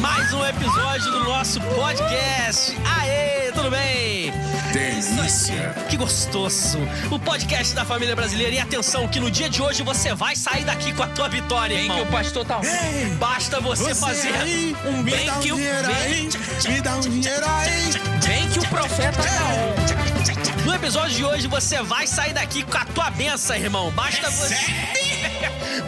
mais um episódio do nosso podcast. Aê, tudo bem? Delícia. Que gostoso. O podcast da família brasileira. E atenção, que no dia de hoje você vai sair daqui com a tua vitória, Bem que irmão. o pastor tá. Ei, Basta você, você fazer aí, um me bem dá um que o dinheiro aí, me dá um dinheiro aí. Bem que o profeta tá on. No episódio de hoje você vai sair daqui com a tua benção, irmão. Basta você.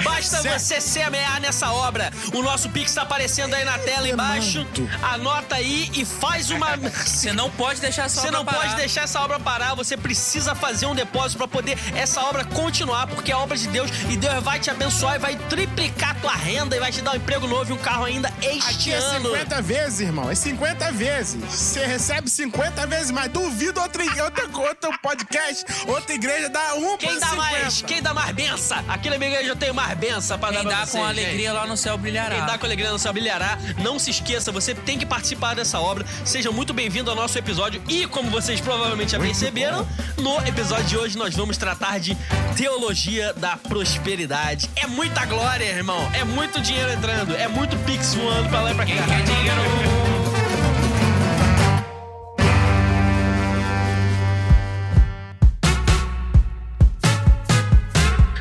Basta você semear nessa obra. O nosso Pix tá aparecendo aí na tela embaixo. Anota aí e faz uma. Você não pode deixar essa Você obra não parar. pode deixar essa obra parar, você precisa fazer um depósito pra poder essa obra continuar, porque é obra de Deus e Deus vai te abençoar e vai triplicar tua renda e vai te dar um emprego novo e um carro ainda este Aqui é ano. 50 vezes, irmão. É 50 vezes. Você recebe 50 vezes mais. Duvido outra, outra, outro podcast, outra igreja dá um Quem dá 50. mais? Quem dá mais benção? Aqui na minha igreja eu tenho mais benção pra Quem dar pra dá vocês, com gente. alegria lá no céu brilhará. Quem dá com alegria no céu brilhará. Não se esqueça, você tem que participar dessa obra. Seja muito bem-vindo ao nosso episódio. E como vocês provavelmente já perceberam, no episódio de hoje nós vamos tratar de teologia da prosperidade. É muita glória, irmão. É muito dinheiro entrando. É muito pix voando pra lá e pra cá. Quem quer dinheiro?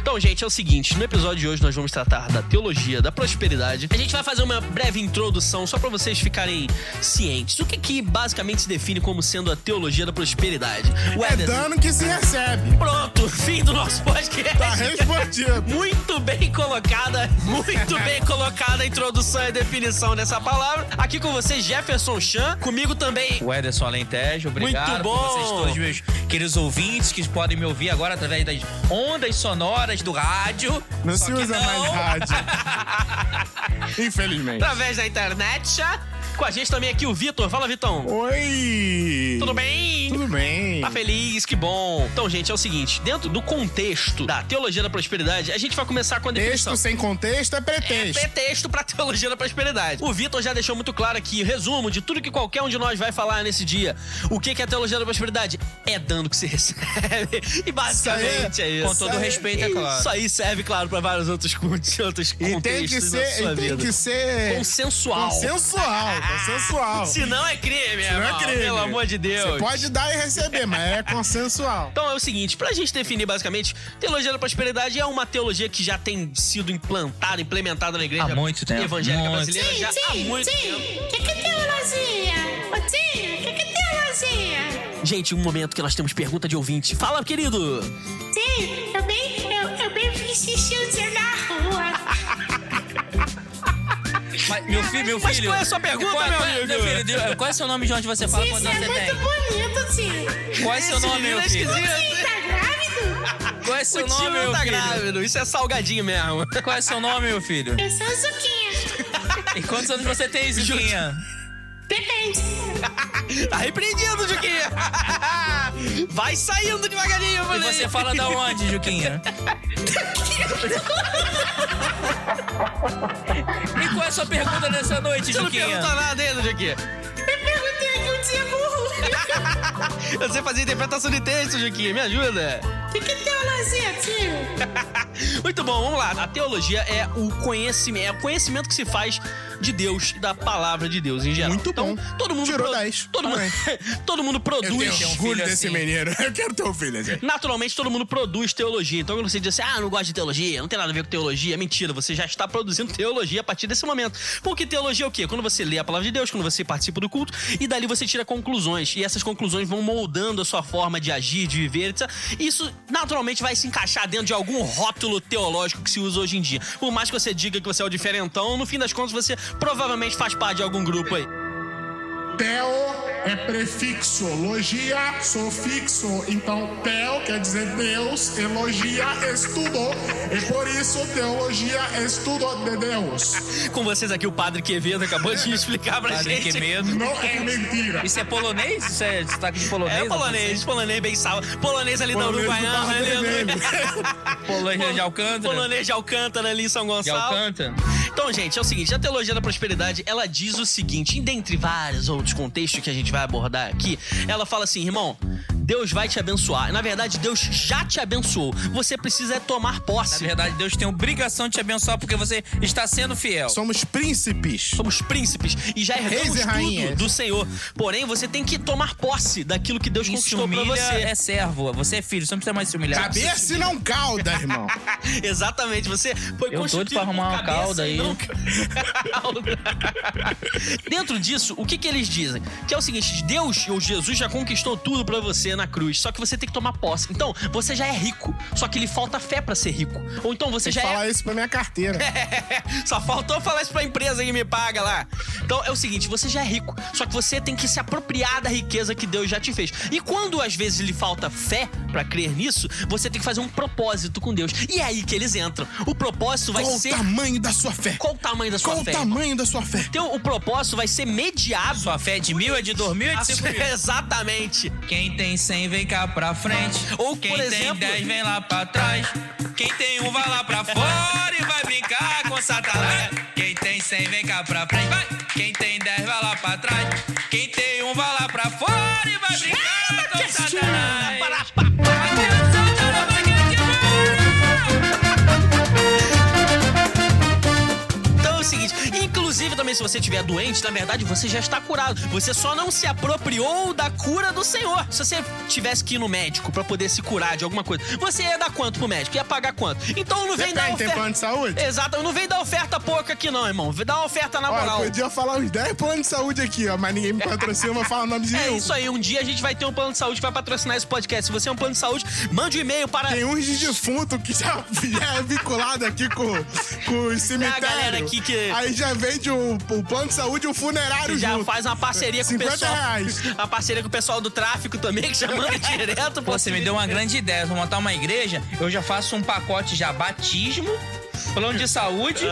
Então, gente, é o seguinte: no episódio de hoje nós vamos tratar da teologia da prosperidade. A gente vai fazer uma breve introdução só pra vocês ficarem cientes. O que, que basicamente se define como sendo a teologia da prosperidade? O É Ederson- dano que se recebe. Pronto, fim do nosso podcast. Tá respondido. Muito bem colocada, muito bem colocada a introdução e a definição dessa palavra. Aqui com vocês, Jefferson Chan. Comigo também. O Ederson Alentejo, obrigado Muito bom. vocês todos, meus queridos ouvintes que podem me ouvir agora através das ondas sonoras do rádio. Não se usa não. mais rádio. Infelizmente. Através da internet. Com a gente também aqui o Vitor. Fala, Vitão. Oi. Tudo bem? Tudo bem. Tá feliz, que bom. Então, gente, é o seguinte: dentro do contexto da teologia da prosperidade, a gente vai começar com a definição. Texto sem contexto é É pretexto. pretexto pra teologia da prosperidade. O Vitor já deixou muito claro aqui, resumo de tudo que qualquer um de nós vai falar nesse dia. O que é a teologia da prosperidade? É dando que se recebe. E basicamente é isso. Com todo respeito, é claro. Isso aí serve, claro, pra vários outros, outros E contextos tem que da ser, sua e tem vida. que ser Consensual. consensual, consensual. Se não é crime, Não é crime. Pelo amor de Deus. Você pode dar e receber, mas é consensual. Então é o seguinte, pra gente definir basicamente, teologia da prosperidade é uma teologia que já tem sido implantada, implementada na igreja Há muito tempo, evangélica muito. brasileira já há muito tempo. O que, que é teologia? Ô, o que, que é teologia? Gente, um momento que nós temos pergunta de ouvinte. Fala, querido! Tim, eu bem, eu, eu bem fiz xixi Mas, meu filho, meu Mas filho. qual é a sua pergunta, qual, meu qual, amigo? Meu filho, qual é o seu nome de onde você fala Tim, quando você é você muito tem? bonito, Tim. Qual é seu Esse nome, meu é filho? Tim, tá grávido? Qual é seu o nome, tio meu tá filho? grávido, isso é salgadinho mesmo. Qual é seu nome, meu filho? Eu sou Zuquinha. E quantos anos você tem, Zuquinha? Depende. Tá repreendido, Juquinha! Vai saindo devagarinho, E moleque. você fala da onde, Juquinha? E qual é a sua pergunta nessa noite, Você não Juquinha? pergunta nada ainda, Juquinha. Eu um burro. Você fazia interpretação de texto, Juquinha, me ajuda. O que, que é teologia, tio? Muito bom, vamos lá. A teologia é o conhecimento, é o conhecimento que se faz de Deus e da palavra de Deus em geral. Muito então, bom. Todo mundo Tirou pro- 10. Todo mundo, todo mundo Eu produz. tenho um orgulho filho desse assim. menino. Eu quero ter um filho assim. Naturalmente, todo mundo produz teologia. Então, quando você diz assim, ah, não gosto de teologia, não tem nada a ver com teologia, é mentira. Você já está produzindo teologia a partir desse momento. Porque teologia é o quê? Quando você lê a palavra de Deus, quando você participa do culto, e dali você tira conclusões. E essas conclusões vão moldando a sua forma de agir, de viver, etc. Isso, naturalmente, vai se encaixar dentro de algum rótulo teológico que se usa hoje em dia. Por mais que você diga que você é o diferentão, no fim das contas, você provavelmente faz parte de algum grupo aí. Teo é prefixo, logia, sufixo. Então, teo quer dizer Deus, elogia, estudo. E por isso, teologia é estudo de Deus. Com vocês aqui, o Padre Quevedo acabou de explicar pra Padre, gente. que medo. Não é mentira. Isso é polonês? Isso é sotaque de polonês? É polonês, polonês bem salvo. Polonês ali da Polonês do Uruguaiana, né, Leandro? Polonês de Alcântara? Polonês de Alcântara ali em São De Gonçalo. Alcântara? Então, gente, é o seguinte, a teologia da prosperidade, ela diz o seguinte, dentre vários outros contextos que a gente vai abordar aqui, ela fala assim, irmão, Deus vai te abençoar. Na verdade, Deus já te abençoou. Você precisa é tomar Na posse. verdade, Deus tem obrigação de te abençoar porque você está sendo fiel. Somos príncipes. Somos príncipes e já herdamos Reis e tudo do Senhor. Porém, você tem que tomar posse daquilo que Deus Quem conquistou pra humilha você. é servo. Você é filho, você não precisa mais se humilhar. Cabeça e não cauda, irmão. Exatamente, você foi Eu doido pra arrumar uma cabeça cauda e aí. não. Dentro disso, o que que eles dizem? Que é o seguinte, Deus ou Jesus já conquistou tudo pra você na cruz, só que você tem que tomar posse. Então, você já é rico, só que lhe falta fé pra ser rico. Ou então você já é Falar isso pra minha carteira. Só faltou falar isso pra empresa que me paga lá. Então é o seguinte, você já é rico, só que você tem que se apropriar da riqueza que Deus já te fez. E quando às vezes lhe falta fé pra crer nisso, você tem que fazer um propósito com Deus. E é aí que eles entram. O propósito vai Qual ser o tamanho da sua fé? qual o tamanho da sua Qual o fé? tamanho da sua fé? Então, o propósito vai ser mediado. Sua fé é de mil, é de dois mil, é de cinco mil. Exatamente. Quem tem 100 vem cá pra frente. Ou, Quem por tem exemplo- 10 vem lá pra trás. Quem tem um vai lá pra fora e vai brincar com Satanás. Quem tem 100 vem cá pra frente. Vai. Quem tem 10 vai lá pra trás. Quem tem um vai lá pra fora e vai brincar também se você estiver doente, na verdade você já está curado. Você só não se apropriou da cura do Senhor. Se você tivesse que ir no médico pra poder se curar de alguma coisa, você ia dar quanto pro médico? Ia pagar quanto? Então não vem dar Depende, tem oferta. plano de saúde? Exato, não vem dar oferta pouca aqui não, irmão. Dá uma oferta na moral. podia falar uns 10 planos de saúde aqui, ó, mas ninguém me patrocina, vou falar o nome de É isso aí, um dia a gente vai ter um plano de saúde que vai patrocinar esse podcast. Se você é um plano de saúde, mande um e-mail para Tem uns de defunto que já, é vinculado aqui com, com o cemitério. galera aqui que- Aí já vende o, o plano de saúde e o funerário já junto. faz uma parceria com o 50 pessoal. reais. Uma parceria com o pessoal do tráfico também, que já manda direto. Pô, você me deu uma grande ideia. Vou montar uma igreja, eu já faço um pacote já batismo, plano de saúde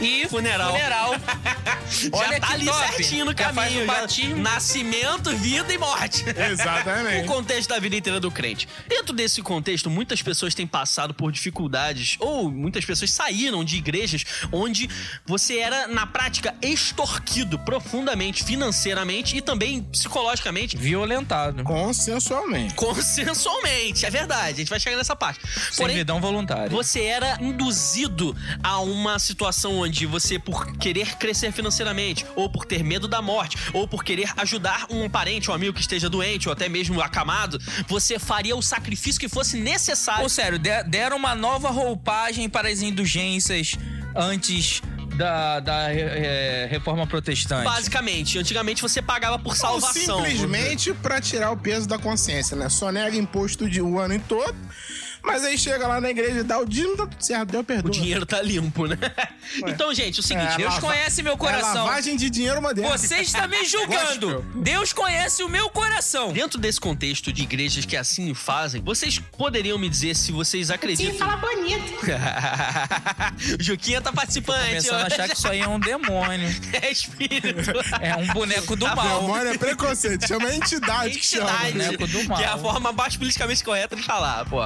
e Funeral. funeral. já Olha tá que ali top. certinho no Já faz caminho. o já-. Nascimento, vida e morte. o Exatamente. contexto da vida inteira do crente. Dentro desse contexto, muitas pessoas têm passado por dificuldades, ou muitas pessoas saíram de igrejas onde você era, na prática, extorquido profundamente, financeiramente e também psicologicamente. Violentado. Consensualmente. Consensualmente, é verdade. A gente vai chegar nessa parte. Porém, Servidão voluntária. você era induzido a uma situação onde você, por querer crescer financeiramente, ou por ter medo da morte, ou por querer ajudar um parente ou amigo que esteja doente, ou até mesmo acamado, você faria o sacrifício que fosse necessário. Ou sério, de- deram uma nova roupagem para as indulgências antes da, da eh, reforma protestante. Basicamente, antigamente você pagava por Ou salvação. simplesmente pra tirar o peso da consciência, né? Só nega imposto de o ano em todo, mas aí chega lá na igreja e dá o dízimo, tá tudo certo, deu O perdão. dinheiro tá limpo, né? Então, gente, o seguinte, É, Deus lava- conhece meu É coração. lavagem de dinheiro moderno. Você está me julgando. Deus conhece o meu coração. dentro desse contexto de igrejas que assim o fazem, vocês poderiam me dizer se vocês Sim, acreditam. fala bonito. o Juquinha tá participando. Começando a achar que isso aí é um demônio. é espírito. É um boneco do Tá mal. Demônio é preconceito, chama entidade que chama. Entidade, boneco do mal. que é a forma mais politicamente correta de falar, pô.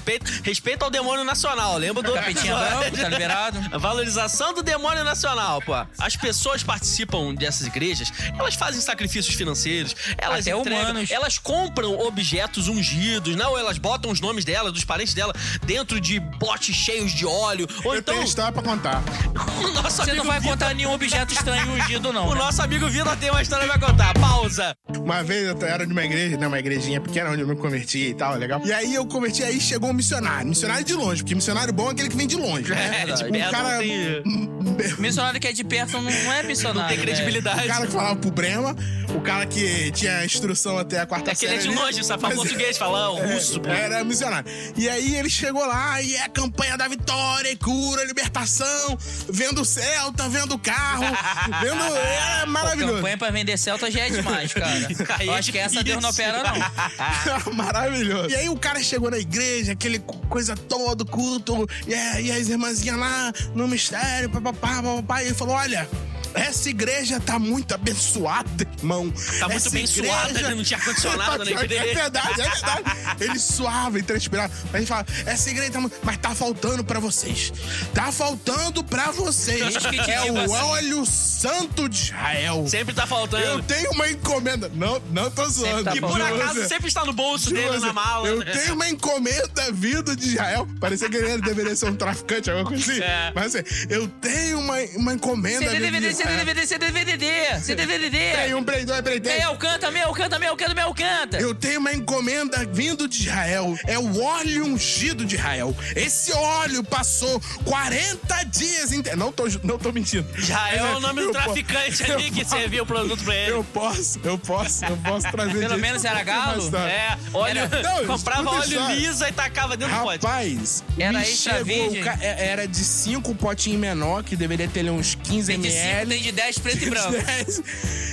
Respeito, respeito ao demônio nacional, lembra do Tapetinha branco, tá liberado? A valorização do demônio nacional, pô. As pessoas participam dessas igrejas, elas fazem sacrifícios financeiros, elas Até entregam, humanos. elas compram objetos ungidos, não, elas botam os nomes dela, dos parentes dela, dentro de potes cheios de óleo, ou Eu então tenho história pra contar. Você não vai Vitor- contar nenhum objeto estranho ungido, não. O né? nosso amigo Vitor tem uma história pra contar. Pausa. Uma vez eu era de uma igreja, né? Uma igrejinha pequena onde eu me converti e tal, legal. E aí eu converti, aí chegou um missionário. Missionário de longe, porque missionário bom é aquele que vem de longe, né? É, de um perto cara. tem- Missionário que é de perto não é missionário. Não tem velho. credibilidade. O cara que falava pro Brema, o cara que tinha instrução até a quarta É que ele é de série longe, sabe falar mas- português, falar É, russo, pô. Era missionário. E aí ele chegou lá e é a campanha da vitória, e cura, libertação, vendo o Celta, vendo o carro, vendo. É maravilhoso. Campanha pra vender Celta já é demais, cara. Eu é acho que essa Deus não opera, não. Maravilhoso. E aí o cara chegou na igreja, aquele co- coisa toda, culto, e, é- e as irmãzinhas lá no mistério, papapá, papapá, e ele falou: olha. Essa igreja tá muito abençoada, irmão. Tá muito Essa abençoada, igreja- né? Não tinha ar-condicionado na É igreja. verdade, é verdade. Ele suava e transpirava. Mas ele fala, essa igreja tá muito... Mas tá faltando pra vocês. Tá faltando pra vocês. É o assim. óleo santo de Israel. Sempre tá Eu faltando. tenho uma encomenda. Não, não tô zoando. tá E por acaso sempre está no bolso dele, você. na mala. Eu né? tenho uma encomenda vindo de Israel. Parecia que ele deveria ser um traficante, alguma coisa assim. É. Mas assim, eu tenho uma, uma encomenda CD, vindo de Israel. DVD, CD, DVD, CD, DVD. Peraí, um, peraí, dois, peraí, três. Meu, canta, meu, canta, meu, canta, meu, canta. Eu tenho uma encomenda vindo de Israel. É o óleo ungido de Israel. Esse óleo passou 40 dias inte- Não tô, não tô mentindo. Já é o nome eu do traficante ali que serviu o produto pra ele. Eu posso, eu posso, eu posso trazer Pelo menos era galo? É, óleo. Comprava óleo lisa e tacava dentro do pote. Rapaz, Era extra virgem? é- Era de 5 potinhos menor, que deveria ter uns 15 Tem de 5, ml. Tem de 10, preto e branco.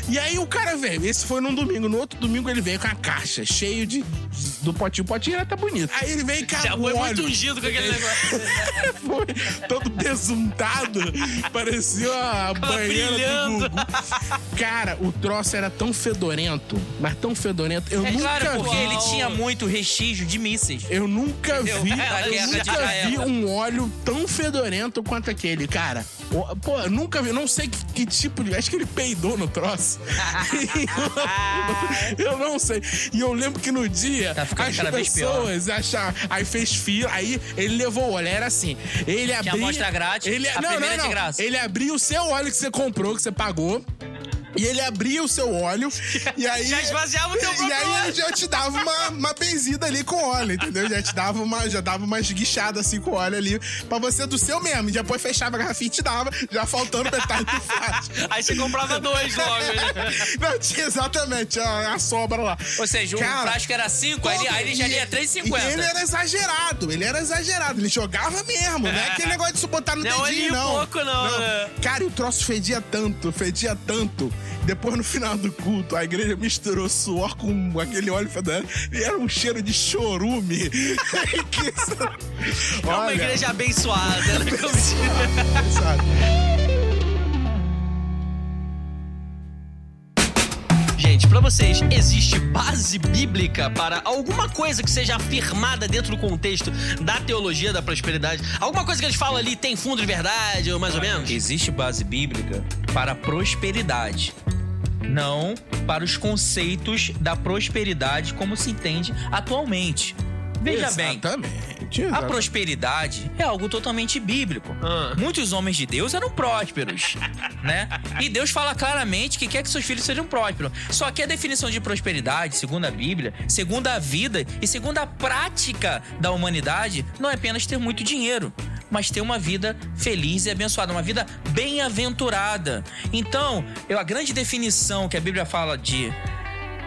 E aí o cara veio, esse foi num domingo, no outro domingo ele veio com a caixa, cheio de, do potinho, o potinho era tá bonito. Aí ele veio com Já o foi óleo. muito ungido com aquele negócio. Foi todo besuntado, parecia a banheira brilhando. do Gugu. Cara, o troço era tão fedorento, mas tão fedorento. Eu É nunca claro, porque vi. ele tinha muito restígio de mísseis. Eu nunca Entendeu? vi, É, a eu nunca vi um óleo tão fedorento quanto aquele, cara. Pô, eu nunca vi, não sei que, que tipo de. Acho que ele peidou no troço. eu, eu não sei. E eu lembro que no dia Tá as pessoas acharam. Aí fez fila, aí ele levou o óleo. Era assim. Ele abria. amostra grátis, Ele, não, não, é não. Ele abria o seu óleo que você comprou, que você pagou. E ele abria o seu óleo. E aí. Já esvaziava o teu E aí ele já te dava uma, uma benzida ali com óleo, entendeu? Já te dava uma, já dava uma esguichada assim com óleo ali pra você do seu mesmo. E depois fechava a garrafinha e te dava, já faltando metade do frasco. Aí você comprava dois logo. né? Não, tinha exatamente a, a sobra lá. Ou seja, um Cara, frasco era 5, aí, ele- aí ele já e- ia E ele 3,50. era exagerado, ele era exagerado. Ele jogava mesmo, não é aquele negócio de se botar no Não dedinho, não. pouco, não, né? Cara, e o troço fedia tanto, fedia tanto. Depois, no final do culto, a igreja misturou suor com aquele óleo fedorento e era um cheiro de chorume. É uma igreja abençoada, né? Como se- pra vocês, existe base bíblica para alguma coisa que seja afirmada dentro do contexto da teologia da prosperidade? Alguma coisa que eles falam ali tem fundo de verdade, ou mais ou menos? Existe base bíblica para a prosperidade, não para os conceitos da prosperidade como se entende atualmente. Veja bem, Exatamente. a exatamente. prosperidade é algo totalmente bíblico. Ah. Muitos homens de Deus eram prósperos, né? E Deus fala claramente que quer que seus filhos sejam prósperos. Só que a definição de prosperidade, segundo a Bíblia, segundo a vida e segundo a prática da humanidade, não é apenas ter muito dinheiro, mas ter uma vida feliz e abençoada, uma vida bem-aventurada. Então, eu, a grande definição que a Bíblia fala de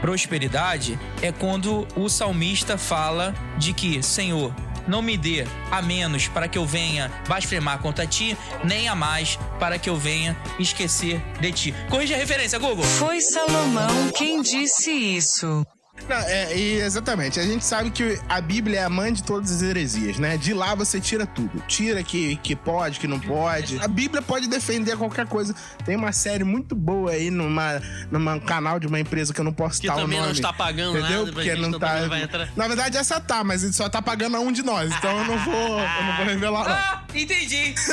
prosperidade é quando o salmista fala de que, Senhor, não me dê a menos para que eu venha blasfemar contra ti, nem a mais para que eu venha esquecer de ti. Corrija a referência, Google. Foi Salomão quem disse isso. Não, é, e exatamente. A gente sabe que a Bíblia é a mãe de todas as heresias, né? De lá você tira tudo. Tira que, que pode, que não pode. A Bíblia pode defender qualquer coisa. Tem uma série muito boa aí numa, numa canal de uma empresa que eu não posso Que citar o também não nome. está pagando entendeu? nada Porque não tá. Na verdade, essa tá, mas ele só tá pagando a um de nós. Então eu não vou, eu não vou revelar, não. Ah, entendi.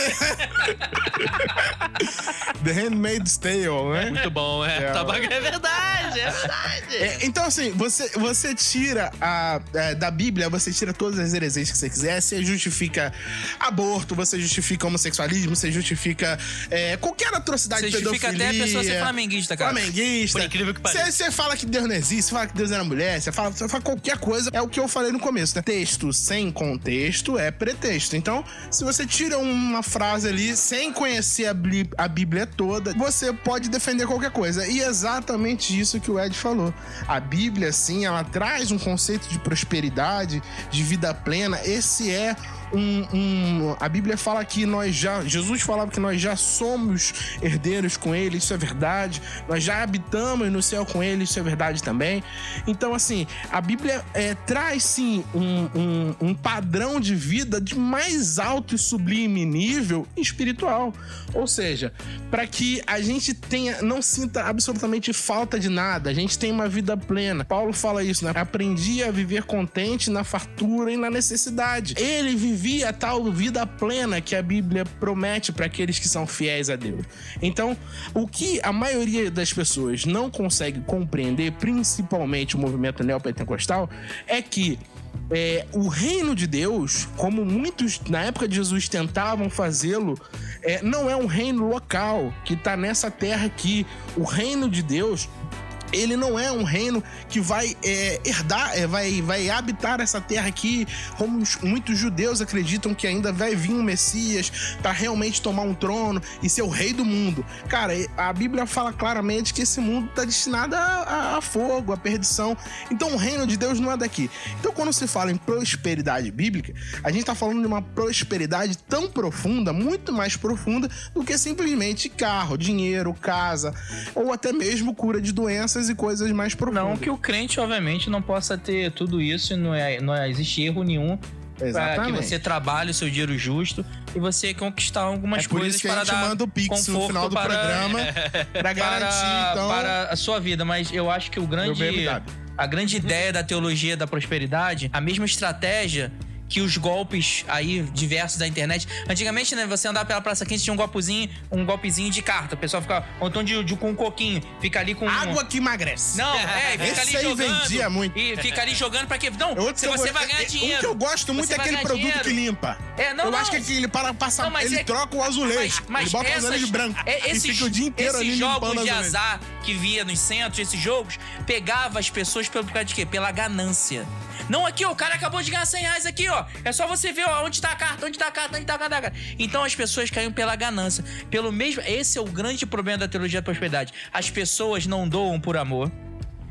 The Handmaid's Tale, né? Muito bom, é. É, Tá pagando, é verdade, é verdade. É, então, assim, você, você tira a, é, da Bíblia, você tira todas as heresias que você quiser, você justifica aborto, você justifica homossexualismo, você justifica é, qualquer atrocidade Você justifica até a pessoa ser flamenguista, cara. Flamenguista. Por incrível que pareça. Você, você fala que Deus não existe, você fala que Deus era mulher, você fala, você fala qualquer coisa. É o que eu falei no começo, né? Texto sem contexto é pretexto. Então, se você tira uma frase ali sem conhecer a, a Bíblia toda, você pode defender qualquer coisa. E é exatamente isso que o Ed falou. A Bíblia, sim, ela traz um conceito de prosperidade, de vida plena. Esse é um, um- A Bíblia fala que nós já. Jesus falava que nós já somos herdeiros com Ele, isso é verdade. Nós já habitamos no céu com Ele, isso é verdade também. Então, assim, a Bíblia é, traz sim um, um- um padrão de vida de mais alto e sublime nível espiritual. Ou seja, para que a gente tenha, não sinta absolutamente falta de nada, a gente tenha uma vida plena. Paulo fala isso, né? Aprendi a viver contente na fartura e na necessidade. Ele vivia a tal vida plena que a Bíblia promete para aqueles que são fiéis a Deus. Então, o que a maioria das pessoas não consegue compreender, principalmente o movimento neopentecostal, é que é, o reino de Deus, como muitos na época de Jesus tentavam fazê-lo, é, não é um reino local que está nessa terra aqui. O reino de Deus ele não é um reino que vai é, herdar, é, vai, vai habitar essa terra aqui, como os- muitos judeus acreditam que ainda vai vir um Messias para realmente tomar um trono e ser o rei do mundo. Cara, a Bíblia fala claramente que esse mundo está destinado a, a- a fogo, a perdição. Então o reino de Deus não é daqui. Então quando se fala em prosperidade bíblica, a gente está falando de uma prosperidade tão profunda, muito mais profunda do que simplesmente carro, dinheiro, casa, ou até mesmo cura de doenças e coisas mais profundas. Não que o crente, obviamente, não possa ter tudo isso, não, é, não existe erro nenhum para que você trabalhe o seu dinheiro justo e você conquistar algumas É por coisas isso que a para gente dar manda o Pix no final do para, programa pra garantir, para, então, para a sua vida. Mas eu acho que o grande, a grande ideia da teologia da prosperidade, a mesma estratégia que os golpes aí diversos da internet. Antigamente, né, você andava pela Praça 15 tinha um golpezinho, um golpezinho de carta. O pessoal fica, ou então de, de com um coquinho, fica ali com Água que emagrece. Não, é, fica Esse ali aí jogando. vendia muito. E fica ali jogando pra quê? Não, Outro se que você go- vai ganhar é- dinheiro. Um que eu gosto muito é aquele ganhar produto dinheiro. que limpa. É, não, eu não. acho que aquele para passar. Não, ele é- troca o azulejo. Mas, mas ele bota o essas- azulejo branco. é, e esses, fica o dia inteiro esses ali jogos de azulejo. azar que via nos centros, esses jogos, pegava as pessoas pelo por causa de quê? Pela ganância. Não, aqui, ó, o cara acabou de ganhar 100 reais aqui, ó. É só você ver, ó, onde tá a carta, onde tá a carta, onde tá a carta. Então as pessoas caíam pela ganância. Pelo mesmo. Esse é o grande problema da teologia da prosperidade. As pessoas não doam por amor.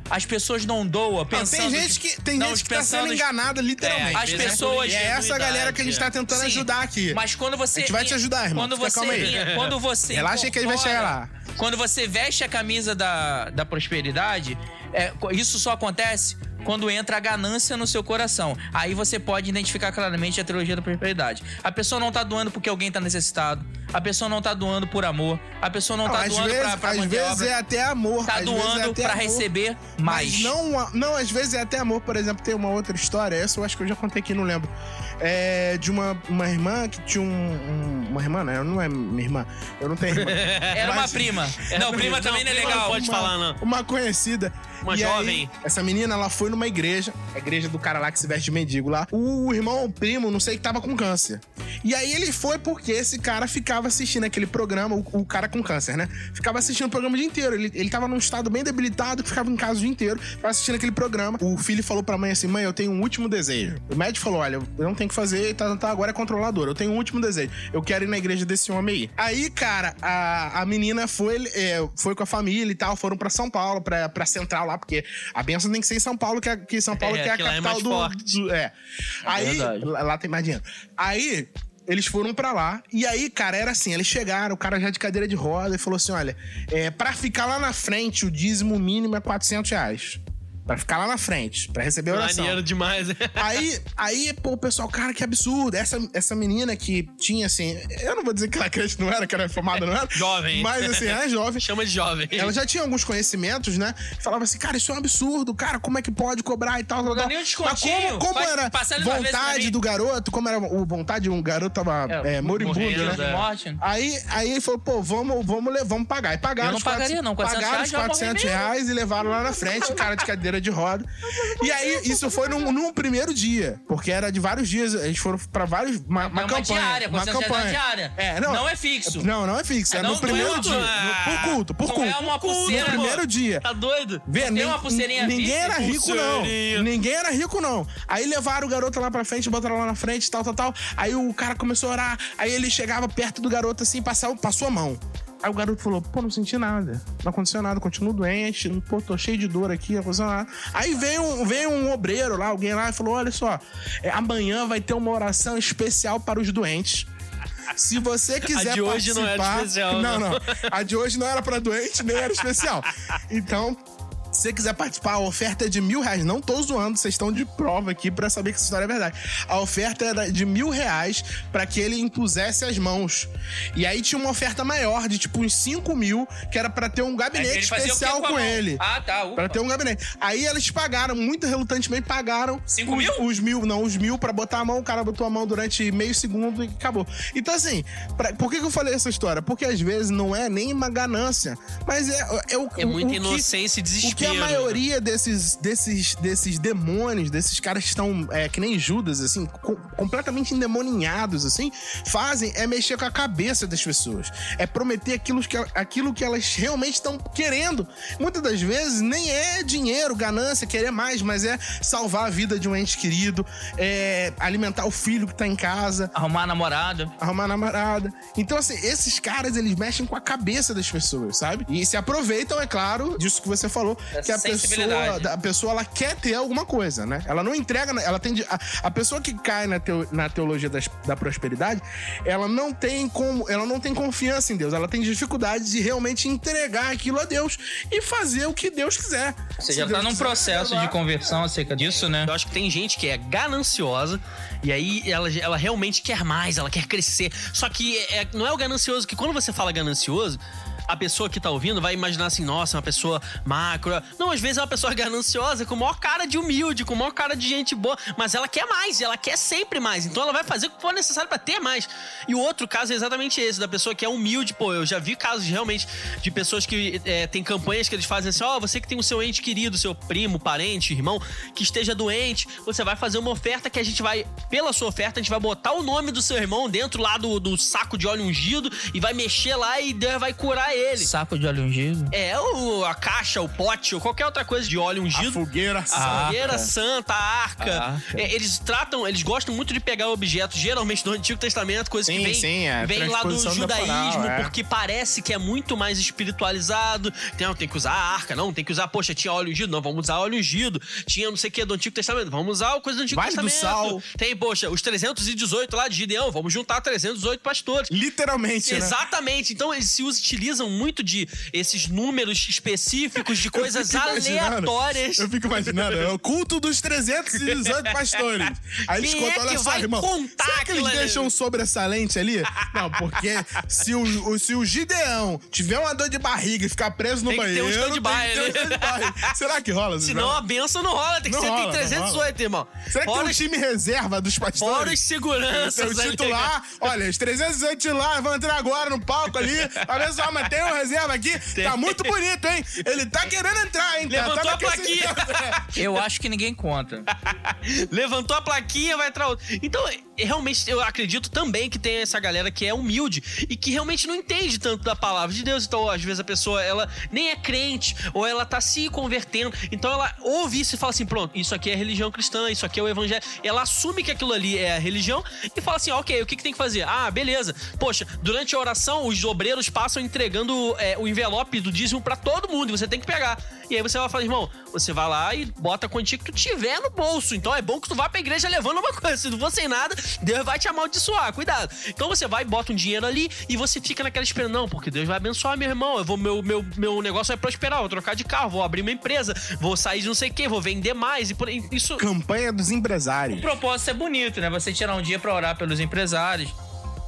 As pessoas não doam Não, pensando. tem gente que, tem não, gente que tá pensando sendo enganada, literalmente. É, as né? pessoas- é essa galera que a gente tá tentando Sim, ajudar aqui. Mas quando você. A gente vai te ajudar, irmão. Quando Fica você. calma aí. Quando você. Relaxa que ele vai chegar lá. Quando você veste a camisa da, da prosperidade, é, isso só acontece quando entra a ganância no seu coração. Aí você pode identificar claramente a trilogia da prosperidade. A pessoa não tá doando porque alguém tá necessitado. A pessoa não tá doando por amor. A pessoa não, Não, tá doando vezes, pra, pra às vezes obra. é até amor. Tá às é doando pra amor. receber mais. Mas não, não, às vezes é até amor. Por exemplo, tem uma outra história, essa eu acho que eu já contei aqui, não lembro. É de uma, uma irmã que tinha um, um- Uma irmã, né? Não é minha irmã. Eu não tenho irmã. Era uma Mas- prima. não, prima também não é legal. pode uma, falar, não. Uma conhecida. Uma E jovem. aí, essa menina, ela foi numa igreja, a igreja do cara lá que se veste de mendigo lá. O irmão, o primo, não sei, que tava com câncer. E aí ele foi porque esse cara ficava assistindo aquele programa, o, o cara com câncer, né? Ficava assistindo o programa o dia inteiro. Ele, ele tava num estado bem debilitado, que ficava em casa o dia inteiro, ficava assistindo aquele programa. O filho falou pra mãe assim: mãe, eu tenho um último desejo. O médico falou: olha, eu não tenho que fazer, tá, tá, agora é controlador. Eu tenho um último desejo. Eu quero ir na igreja desse homem aí. Aí, cara, a, a menina foi, é, foi com a família e tal, foram pra São Paulo, pra, pra central lá, porque a benção tem que ser em São Paulo, que, é, que São Paulo É, que é a é capital mais do, do- É. Aí, verdade. lá, lá tem mais dinheiro. Aí. Eles foram pra lá, e aí, cara, era assim: eles chegaram, o cara já de cadeira de roda, e falou assim: olha, é, pra ficar lá na frente, o dízimo mínimo é 400 reais. Pra ficar lá na frente, pra receber a oração. Maneiro demais. Aí, aí, pô, o pessoal, cara, que absurdo. Essa, essa menina que tinha, assim, eu não vou dizer que ela crente não era, que era formada, não era. Jovem. Mas, assim, é jovem. Chama de jovem. Ela já tinha alguns conhecimentos, né? Falava assim, cara, isso é um absurdo, cara, como é que pode cobrar e tal, tal, tal. um Mas como, como era vontade do garoto, como era o vontade, o garoto tava é, moribundo, morrendo, né? é. Aí, aí ele falou, pô, vamos, vamos, vamos pagar. E pagaram Eu não os pagaria, não. 400 pagaram reais os já morri 400 mesmo. reais e levaram lá na frente, o cara de cadeira de roda. E aí, isso foi num, num primeiro dia, porque era de vários dias, eles foram pra vários, uma, uma É uma campanha. diária, uma 400 reais campanha. é diária. É, não, Não é fixo. Não, não é fixo, é, É, não- no é primeiro uma- dia. no- por culto, por Não culto. é uma No pulseira, primeiro dia. Tá doido? Vê, tem nin- uma pulseirinha Ninguém era rico, não. Ninguém era rico, não. Aí levaram o garoto lá pra frente, botaram lá na frente, tal, tal, tal. Aí o cara começou a orar. Aí ele chegava perto do garoto assim, passava, passou a mão. Aí o garoto falou, pô, não senti nada. Não aconteceu nada, continuo doente, pô, tô cheio de dor aqui, não aconteceu nada. Aí veio um, veio um obreiro lá, alguém lá, e falou: olha só, é, amanhã vai ter uma oração especial para os doentes. Se você quiser de hoje não era participar- especial, Não, não. não. A de hoje não era pra doente, nem era especial. Então, se você quiser participar, a oferta é de mil reais. Não tô zoando, vocês estão de prova aqui pra saber que essa história é verdade. A oferta era de mil reais pra que ele impusesse as mãos. E aí tinha uma oferta maior, de tipo uns cinco mil, que era pra ter um gabinete especial com mão? ele. Ah, tá. ufa. Pra ter um gabinete. Aí eles pagaram, muito relutantemente pagaram. Cinco os, mil? Os mil, não, os mil pra botar a mão. O cara botou a mão durante meio segundo e acabou. Então, assim, pra- por que, que eu falei essa história? Porque às vezes não é nem uma ganância, mas é, é o É muita o que- inocência e o que a maioria desses, desses, desses demônios, desses caras que estão é, que nem Judas, assim, co- completamente endemoniados, assim, fazem é mexer com a cabeça das pessoas. É prometer aquilo que, aquilo que elas realmente estão querendo. Muitas das vezes nem é dinheiro, ganância, querer mais, mas é salvar a vida de um ente querido, é alimentar o filho que tá em casa, Arrumar namorado. arrumar namorada. Então, assim, esses caras, eles mexem com a cabeça das pessoas, sabe? E se aproveitam, é claro, disso que você falou, que a pessoa, a pessoa, ela quer ter alguma coisa, né? Ela não entrega, ela tem... de- A, a pessoa que cai na, teo- na teologia das- da prosperidade, ela não tem como... Ela não tem confiança em Deus, ela tem dificuldade de realmente entregar aquilo a Deus e fazer o que Deus quiser. Você Se já tá Deus num quiser, processo levar. de conversão acerca disso, né? Eu acho que tem gente que é gananciosa e aí ela, ela realmente quer mais, ela quer crescer. Só que é- não é o ganancioso que quando você fala ganancioso, a pessoa que tá ouvindo vai imaginar assim, nossa, uma pessoa macro. Não, às vezes é uma pessoa gananciosa, com maior cara de humilde, com maior cara de gente boa, mas ela quer mais, ela quer sempre mais. Então ela vai fazer o que for necessário pra ter mais. E o outro caso é exatamente esse, da pessoa que é humilde. Pô, eu já vi casos realmente de pessoas que é, tem campanhas que eles fazem assim: ó, você que tem o seu ente querido, seu primo, parente, irmão, que esteja doente, você vai fazer uma oferta que a gente vai, pela sua oferta, a gente vai botar o nome do seu irmão dentro lá do, do saco de óleo ungido e vai mexer lá e Deus vai curar ele. Saco de óleo ungido. É, o, a caixa, o pote, ou qualquer outra coisa de óleo A ungido. fogueira. Ah. Fogueira arca. santa, a arca. A arca. É, eles tratam, eles gostam muito de pegar objetos, geralmente do Antigo Testamento, coisas que vem, sim, é, vem lá do judaísmo, temporal, é. porque parece que é muito mais espiritualizado. Tem, tem que usar a arca, não, tem que usar, poxa, tinha óleo ungido, não, vamos usar óleo ungido. Tinha não sei o que do Antigo Testamento, vamos usar coisa do Antigo Vale do Testamento. sal. Tem, poxa, os 318 lá de Gideão, vamos juntar 318 pastores. Literalmente, né? Exatamente. Então eles se utilizam muito de esses números específicos de coisas aleatórias. Eu fico imaginando, é o culto dos 318 pastores. Aí eles contam, é olha só, irmão. contar será que eles ali? deixam um sobressalente ali? Não, porque se o, se o Gideão tiver uma dor de barriga e ficar preso no Tem banheiro. um stand-by tem um stand-by. Será que rola? Senão a benção não rola, tem que Não ser rola, tem não 318, irmão. Será que fora, tem um time reserva dos fora pastores? os seguranças. Tem o titular, olha, os 318 titulares vão entrar agora no palco ali. Olha só, mas tem um reserva aqui. Tá muito bonito, hein? Ele tá querendo entrar, hein? Tá- Levantou tá a plaquinha. Eu acho que ninguém conta. Levantou a plaquinha, vai entrar outro. Então, realmente, eu acredito também que tem essa galera que é humilde e que realmente não entende tanto da palavra de Deus. Então, às vezes, a pessoa, ela nem é crente ou ela tá se convertendo. Então, ela ouve isso e fala assim: pronto, isso aqui é religião cristã, isso aqui é o evangelho. Ela assume que aquilo ali é a religião e fala assim: ok, o que, que tem que fazer? Ah, beleza. Poxa, durante a oração, os obreiros passam entregando é, o envelope do dízimo pra todo mundo e você tem que pegar. E aí você vai falar, irmão, você vai lá e bota a quantia que tu tiver no bolso. Então é bom que tu vá pra igreja levando uma coisa. Se tu for sem nada, Deus vai te amaldiçoar, cuidado. Então você vai, bota um dinheiro ali e você fica naquela esperança, não, porque Deus vai abençoar meu irmão. Eu vou, meu, meu, meu negócio vai prosperar, vou trocar de carro, vou abrir uma empresa, vou sair de não sei o que, vou vender mais. E por, isso. Campanha dos O empresários. propósito é bonito, né? Você tirar um dia pra orar pelos empresários.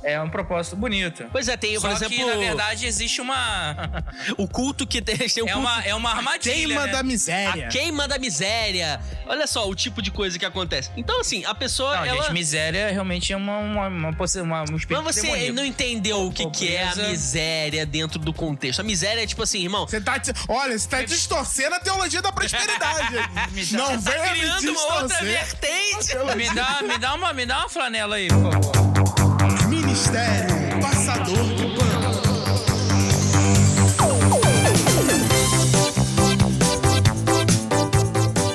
É um propósito bonito. Pois é, tem, Só por exemplo, que, na verdade, existe uma... o culto que tem. tem um é, culto uma é uma armadilha, Queima né? da miséria. A queima da miséria. Olha só o tipo de coisa que acontece. Então, assim, a pessoa. Não, ela... gente, miséria realmente é uma, uma, uma, uma, um espírito Mas você demoníaco. não entendeu o que, que é a miséria dentro do contexto. A miséria é tipo assim, irmão. Você tá, olha, você tá distorcendo a teologia da prosperidade. Não tá venha me criando uma outra vertente. Me dá, me, dá uma, me dá uma flanela aí, por favor. Ministério Passador do Pano.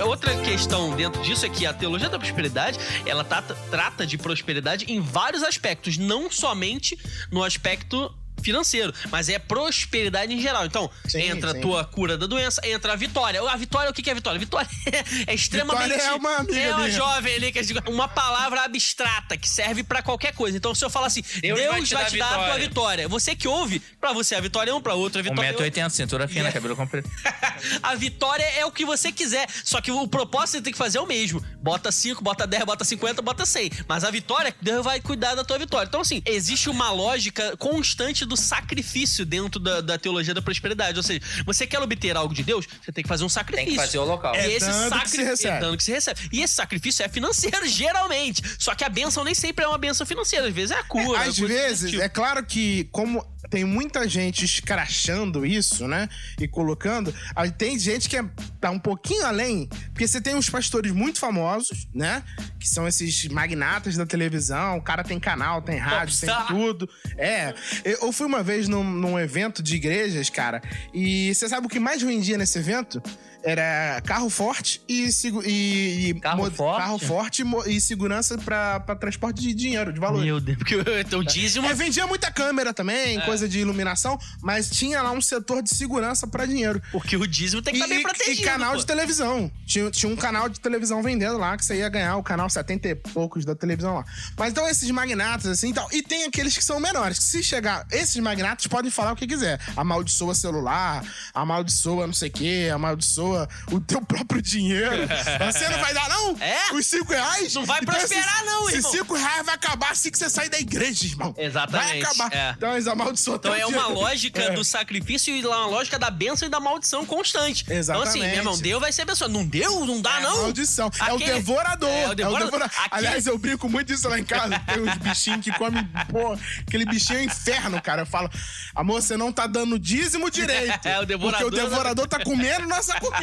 Outra questão dentro disso é que a teologia da prosperidade, ela tá- trata de prosperidade em vários aspectos, não somente no aspecto financeiro, mas é prosperidade em geral. Então, Sim, entra sim. a tua cura da doença, entra a vitória. A vitória, o que é vitória? Vitória é extremamente. Vitória é uma amiga É uma minha. jovem ali, que é uma palavra abstrata que serve pra qualquer coisa. Então, se eu falar assim, Deus, vai te, dar, a tua vitória. Você que ouve, pra você a vitória é um, pra outro a vitória é outro. 1,80m, cintura fina, Yeah. cabelo comprido. a vitória é o que você quiser. Só que o propósito que você tem que fazer é o mesmo. Bota 5, bota 10, bota 50, bota 100. Mas a vitória, Deus vai cuidar da tua vitória. Então, assim, existe uma lógica constante do sacrifício dentro da, da teologia da prosperidade. Ou seja, você quer obter algo de Deus, você tem que fazer um sacrifício. Tem que fazer o local. E É esse dando que sacri- se recebe. É dando que se recebe. E esse sacrifício é financeiro, geralmente. Só que a bênção nem sempre é uma bênção financeira. Às vezes é a cura. Às coisa do vezes, tipo. é claro que, como tem muita gente escrachando isso, né? E colocando, tem gente que é, tá um pouquinho além, porque você tem uns pastores muito famosos, né? Que são esses magnatas da televisão, o cara tem canal, tem rádio, tem Popstar. tudo. É. Eu eu fui uma vez num, num evento de igrejas, cara, e você sabe o que mais vendia nesse evento? Era carro forte e, e, e Carro forte? carro forte e segurança pra, pra transporte de dinheiro, de valor. Meu Deus, porque o o dízimo. É, vendia muita câmera também, coisa de iluminação, mas tinha lá um setor de segurança pra dinheiro. Porque o dízimo tem que estar bem E, protegido. e canal pô. de televisão. Tinha, tinha um canal de televisão vendendo lá, que você ia ganhar o canal 70 e poucos da televisão lá. Mas então esses magnatas, assim e tal. E tem aqueles que são menores, que se chegar. Esses magnatas podem falar o que quiser. Amaldiçoa celular, amaldiçoa não sei o quê, amaldiçoa o teu próprio dinheiro. Você não vai dar, não? É? Os cinco reais? Não vai Então, prosperar, esses- não, esses irmão. cinco reais vai acabar assim que você sair da igreja, irmão. Exatamente, Vai acabar. é. Então eles amaldiçoam Então é uma dinheiro. lógica É. do sacrifício e uma lógica da bênção e da maldição constante. Então, assim, Exatamente. meu irmão, Deus vai ser abençoado. Não deu? Não dá, É não? maldição. É o Aquele- devorador. É, É o o devorador. devorador. Aquele- Aliás, eu brinco muito disso lá em casa. Tem uns bichinhos que comem, pô, aquele bichinho é um inferno, cara. Eu falo, amor, você não tá dando dízimo direito. É, o devorador- Porque o devorador tá comendo nossa comida.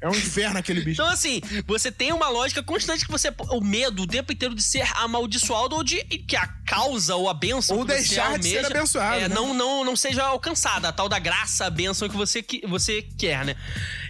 É um inferno aquele bicho. Então, assim, você tem uma lógica constante que você. O medo o tempo inteiro de ser amaldiçoado ou de que a causa ou a bênção Ou que você deixar de ser almeja, abençoado, é, né? não, não, não seja alcançada, a tal da graça, a bênção que você, que você quer, né?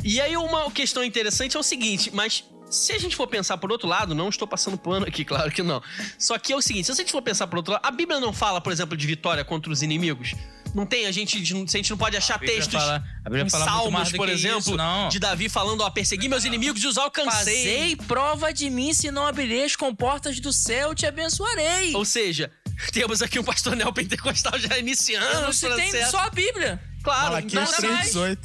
E aí, uma questão interessante é o seguinte, mas. Se a gente for pensar por outro lado, não estou passando pano aqui, claro que não. Só que é o seguinte: se a gente for pensar por outro lado, a Bíblia não fala, por exemplo, de vitória contra os inimigos? Não tem, a gente, se a gente não pode achar Bíblia textos fala- a Bíblia em Salmos, por exemplo, isso, não. de Davi falando, ó, persegui meus inimigos e os alcancei. Fazei prova de mim, se não abrireis com portas do céu, te abençoarei. Ou seja, temos aqui um pastor neopentecostal já iniciando Eu não se tem só a Bíblia. Claro, Malaquias nada mais. 3,18.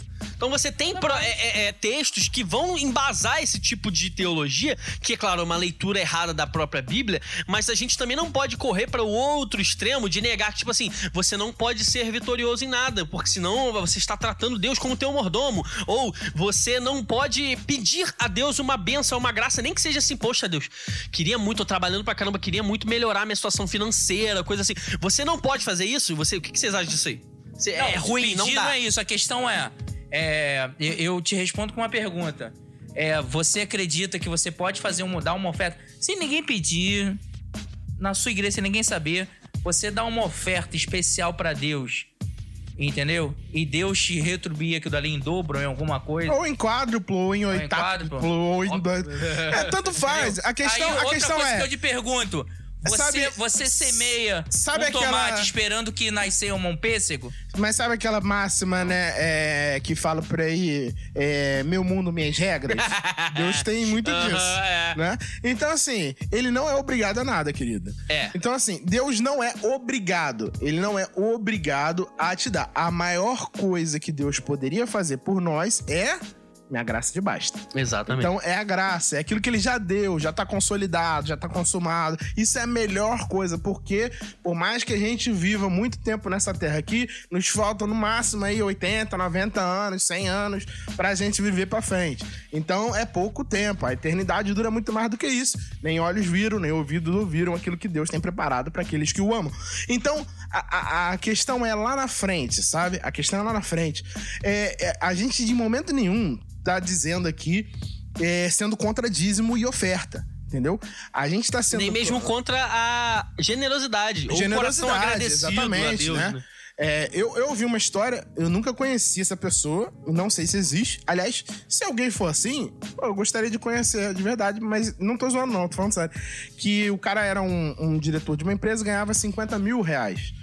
Então você tem pro- é- é- é, textos que vão embasar esse tipo de teologia, que é claro, é uma leitura errada da própria Bíblia, mas a gente também não pode correr para o outro extremo de negar que, tipo assim, você não pode ser vitorioso em nada, porque senão você está tratando Deus como teu mordomo. Ou você não pode pedir a Deus uma benção, uma graça, nem que seja assim, poxa, Deus, queria muito, tô trabalhando pra caramba, queria muito melhorar minha situação financeira, coisa assim. Você não pode fazer isso? Você, o que que vocês acham disso aí? Você- é ruim, não dá. é isso. A questão é, é, eu- te respondo com uma pergunta. É, você acredita que você pode fazer um, dar uma oferta sem ninguém pedir, na sua igreja sem ninguém saber, você dá uma oferta especial pra Deus, entendeu? E Deus te retribuir aquilo ali em dobro ou em alguma coisa. Ou em quádruplo, ou em oitávuplo, quádruplo. ou em... dois- É, tanto faz. A questão, Aí, a outra questão coisa é... que eu te pergunto. Você, Sabe- você semeia sabe um aquela- tomate esperando que nascer um pêssego? Mas sabe aquela máxima, né, é, que fala por aí, é, meu mundo, minhas regras? Deus tem muito disso, é. né? Então, assim, ele não é obrigado a nada, querida. É. Então, assim, Deus não é obrigado, ele não é obrigado a te dar. A maior coisa que Deus poderia fazer por nós é minha graça de basta. Exatamente. Então é a graça, é aquilo que ele já deu, já tá consolidado, já tá consumado. Isso é a melhor coisa, porque por mais que a gente viva muito tempo nessa terra aqui, nos faltam no máximo aí 80, 90 anos, 100 anos pra gente viver pra frente. Então é pouco tempo, a eternidade dura muito mais do que isso. Nem olhos viram, nem ouvidos ouviram aquilo que Deus tem preparado pra aqueles que o amam. Então a, a- a questão é lá na frente, sabe? A questão é lá na frente. É, é, a gente de momento nenhum tá dizendo aqui é, sendo contra dízimo e oferta. Entendeu? A gente tá sendo. Nem mesmo contra a generosidade. ou generosidade, agradecido exatamente, Deus, né? né? É, eu, eu ouvi uma história, eu nunca conheci essa pessoa, não sei se existe. Aliás, se alguém for assim, eu gostaria de conhecer de verdade, mas não tô zoando, não, tô falando sério. Que o cara era um, um diretor de uma empresa e ganhava 50 mil reais.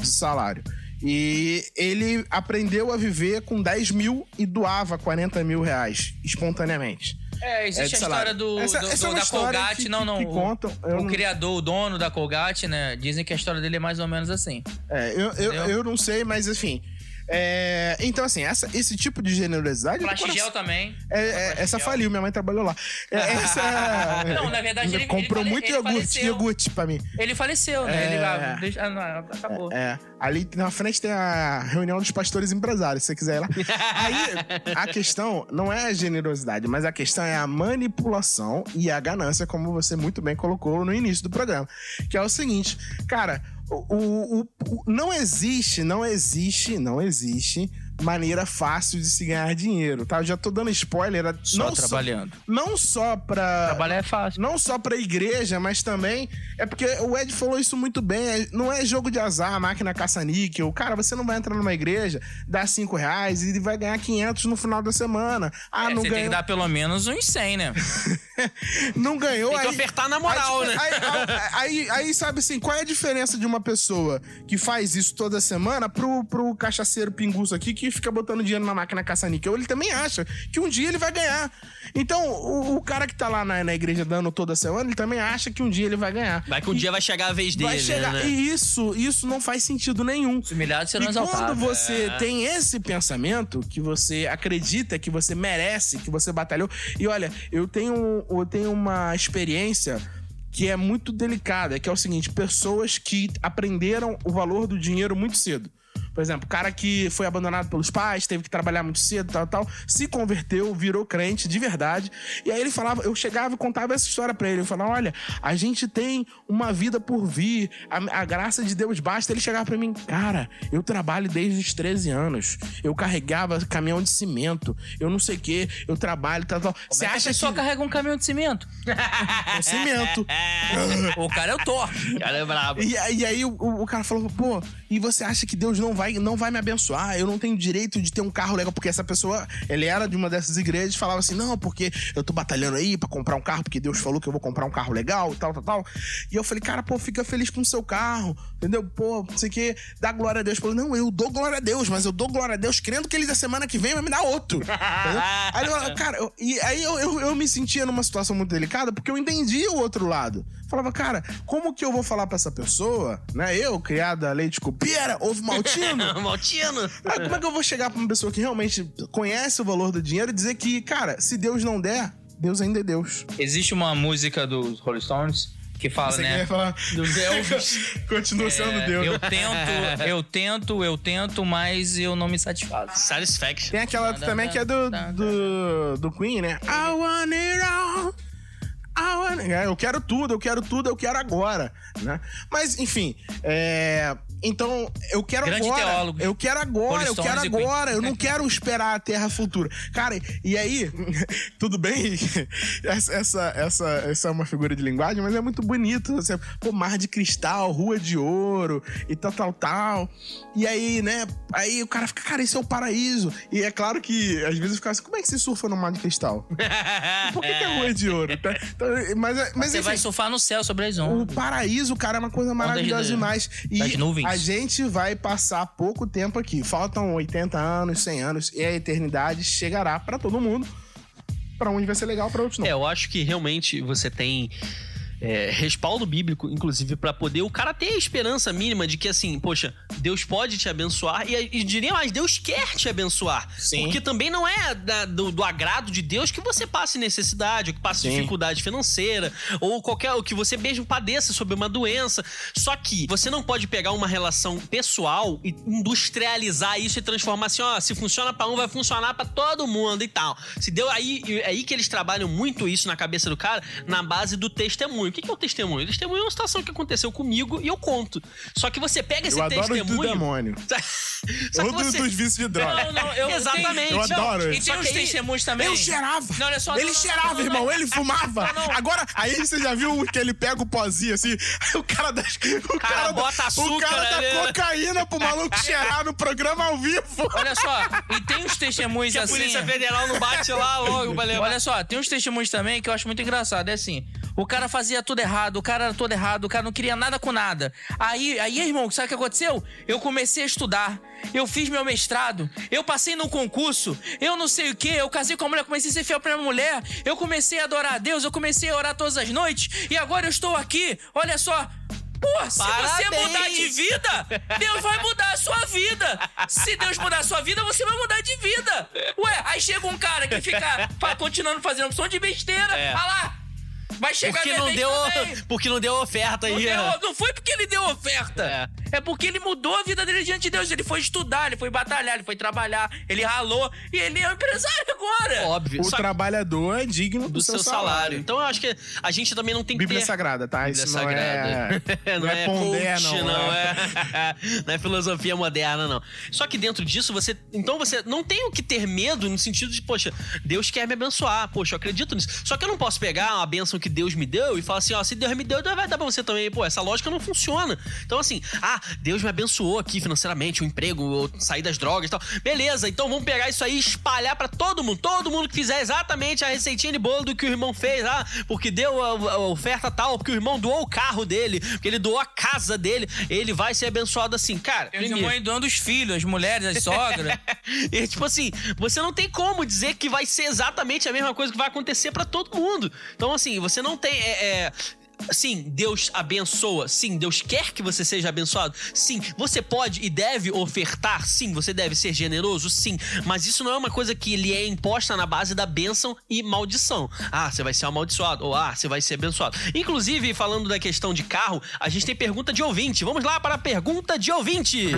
de salário. E ele aprendeu a viver com 10 mil e doava 40 mil reais espontaneamente. É, existe É a história do, Essa- do- essa é do- uma da Colgate, que- não, não. que o- contam, o não- criador, o dono da Colgate, né? Dizem que a história dele é mais ou menos assim. É, eu, eu, eu não sei, mas enfim. É, então, assim, essa, esse tipo de generosidade. Plastigel coração- também. É, é, essa faliu, minha mãe trabalhou lá. É, essa, Não, na verdade, ele- comprou ele muito ele iogurte, faleceu. iogurte pra mim. Ele faleceu, né? É. Ele ah, deixa- ah, não, acabou. É, ali na frente tem a reunião dos pastores empresários, se você quiser ir lá. Aí, a questão não é a generosidade, mas a questão é a manipulação e a ganância, como você muito bem colocou no início do programa. Que é o seguinte, cara, o, o- o- não existe, não existe, não existe maneira fácil de se ganhar dinheiro, tá? Eu já tô dando spoiler. Só não trabalhando. não só pra Trabalhar é fácil. não só pra igreja, mas também é porque o Ed falou isso muito bem. é- não é jogo de azar, máquina caça-níquel. Cara, você não vai entrar numa igreja, dar 5 reais e vai ganhar 500 no final da semana. Ah, É, não você tem que dar pelo menos uns 100, né? Não ganhou. Tem que aí- ofertar na moral, aí, né? Aí, aí- aí, sabe assim, qual é a diferença de uma pessoa que faz isso toda semana pro, pro cachaceiro pinguço aqui que fica botando dinheiro na máquina caça-níquel? Ele também acha que um dia ele vai ganhar. Então, o, o cara que tá lá na, na igreja dando toda semana, ele também acha que um dia ele vai ganhar. Vai que um dia vai chegar a vez dele, Vai chegar. né? E isso, isso não faz sentido nenhum. Os humilhados serão E quando exaltados. você É. tem esse pensamento, que você acredita que você merece, que você batalhou. E olha, eu tenho, eu tenho uma experiência que é muito delicada, que é o seguinte: pessoas que aprenderam o valor do dinheiro muito cedo. Por exemplo, o cara que foi abandonado pelos pais, teve que trabalhar muito cedo, tal, tal, se converteu, virou crente de verdade. E aí ele falava, eu chegava e contava essa história pra ele. Eu falava, olha, a gente tem uma vida por vir, a, a graça de Deus basta. Ele chegava pra mim, cara, eu trabalho desde os 13 anos. Eu carregava caminhão de cimento, eu não sei o quê, eu trabalho, tal, tal. Você é que a acha pessoa que carrega um caminhão de cimento? com cimento? o cara é o Thor. O cara é brabo. E, e aí o- o cara falou, pô, e você acha que Deus não vai, não vai me abençoar? Eu não tenho direito de ter um carro legal, porque essa pessoa, ele era de uma dessas igrejas, falava assim, não, porque eu tô batalhando aí pra comprar um carro, porque Deus falou que eu vou comprar um carro legal, tal, tal, tal. E eu falei, cara, pô, fica feliz com o seu carro, entendeu? Pô, não sei o que, dá glória a Deus. Falou, não, eu dou glória a Deus, mas eu dou glória a Deus crendo que ele da semana que vem vai me dar outro. Aí, falou, cara, eu- e aí eu, eu, eu me sentia numa situação muito delicada, porque eu entendi o outro lado. Falava, cara, como que eu vou falar pra essa pessoa, né? Eu, criada a leite cupira, ovo maltino. Maltino. Ah, como é que eu vou chegar pra uma pessoa que realmente conhece o valor do dinheiro e dizer que, cara, se Deus não der, Deus ainda é Deus. Existe uma música dos Rolling Stones que fala, Você né? falar? Dos Elvis. Continua sendo É, Deus. Eu tento, eu tento, eu tento, mas eu não me satisfaço. Satisfaction. Tem aquela também que é do, do, do Queen, né? I want it all. I want it- É, Eu quero tudo, eu quero tudo, eu quero agora, né? Mas, enfim, é... Então, eu quero Grande agora. teólogo. Eu quero agora, eu Stones quero agora. Eu não quero esperar a terra futura. Cara, e aí, tudo bem? Essa, essa, essa, é uma figura de linguagem, mas é muito bonito. Você, pô, mar de cristal, rua de ouro e tal, tal, tal. E aí, né? Aí o cara fica, cara, esse é o paraíso. E é claro que às vezes fica assim, como é que se surfa no mar de cristal? Por que, que é rua de ouro? Tá? Então, mas, mas Você enfim, vai surfar no céu sobre as o ondas. paraíso, cara, é uma coisa maravilhosa de- demais. E das nuvens. A gente vai passar pouco tempo aqui. Faltam 80 anos, 100 anos e a eternidade chegará pra todo mundo. Pra uns vai ser legal, pra outros não. É, eu acho que realmente você tem é, respaldo bíblico, inclusive, pra poder o cara ter a esperança mínima de que, assim, poxa, Deus pode te abençoar e, e diria mais, Deus quer te abençoar. Sim. Porque também não é da- do, do agrado de Deus que você passe necessidade, ou que passe Sim. dificuldade financeira, ou qualquer, ou que você mesmo padeça sobre uma doença. Só que você não pode pegar uma relação pessoal e industrializar isso e transformar assim, ó, se funciona pra um, vai funcionar pra todo mundo e tal. Se deu aí, é aí que eles trabalham muito isso na cabeça do cara, na base do testemunho. O que é o testemunho? O testemunho é uma situação que aconteceu comigo e eu conto. Só que você pega esse Eu adoro os do testemunho. demônio. Só que Ou dos, você... dos vícios de droga. Não, não, eu Exatamente. Eu adoro. E Só tem aí- testemunhos também. Eu cheirava. Não, olha só, ele não, não, cheirava, não, não, irmão. não. Ele fumava. Não, não. Agora, aí você já viu que ele pega o pozinho assim. O cara da. O cara, da- bota O açúcar cara ali. da cocaína pro maluco cheirar no programa ao vivo. Olha só, e tem uns testemunhos Que a assim. Polícia Federal não bate lá logo pra levar. Olha só, tem uns testemunhos também que eu acho muito engraçado. É assim: o cara fazia fazia tudo errado, o cara era todo errado, o cara não queria nada com nada. Aí, aí, irmão, sabe o que aconteceu? Eu comecei a estudar. Eu fiz meu mestrado, eu passei num concurso, eu não sei o que, eu casei com a mulher, comecei a ser fiel pra minha mulher, eu comecei a adorar a Deus, eu comecei a orar todas as noites, e agora eu estou aqui, olha só. Pô, se você Parabéns! mudar de vida, Deus vai mudar a sua vida. Se Deus mudar a sua vida, você vai mudar de vida. Ué, aí chega um cara que fica continuando fazendo opção de besteira. É. Ah lá, vai chegar Porque não deu, também. porque não deu oferta Não, aí. deu- não foi porque ele deu oferta. É. porque ele mudou a vida dele diante de Deus. Ele foi estudar, ele foi batalhar, ele foi trabalhar, ele ralou e ele é um empresário agora. Óbvio. O Só trabalhador é digno do, do seu salário. Então eu acho que a gente também não tem que Bíblia ter... Sagrada, tá? Bíblia Isso não é, Sagrada. não é pondé, coach, não. não é. não é filosofia moderna, não. Só que dentro disso, você. Então você não tem o que ter medo no sentido de, poxa, Deus quer me abençoar. Poxa, eu acredito nisso. Só que eu não posso pegar uma bênção que Deus me deu e falar assim, ó, se Deus me deu, Deus vai dar pra você também. Pô, essa lógica não funciona. Então, assim, ah, Deus me abençoou aqui financeiramente, um emprego, sair das drogas e tal. Beleza, então vamos pegar isso aí e espalhar pra todo mundo. Todo mundo que fizer exatamente a receitinha de bolo do que o irmão fez, ah, porque deu a, a oferta tal, porque o irmão doou o carro dele, porque ele doou a casa dele, ele vai ser abençoado assim. Cara, Tem os primeiro- irmãos doando os filhos, as mulheres, as sogras. e, tipo assim, você não tem como dizer que vai ser exatamente a mesma coisa que vai acontecer pra todo mundo. Então, assim, você não tem. É, é, Sim, Deus abençoa. Sim, Deus quer que você seja abençoado. Sim, você pode e deve ofertar. Sim, você deve ser generoso. Sim, mas isso não é uma coisa que lhe é imposta na base da bênção e maldição. Ah, você vai ser amaldiçoado. Ou ah, você vai ser abençoado. Inclusive, falando da questão de carro, a gente tem pergunta de ouvinte. Vamos lá para a pergunta de ouvinte.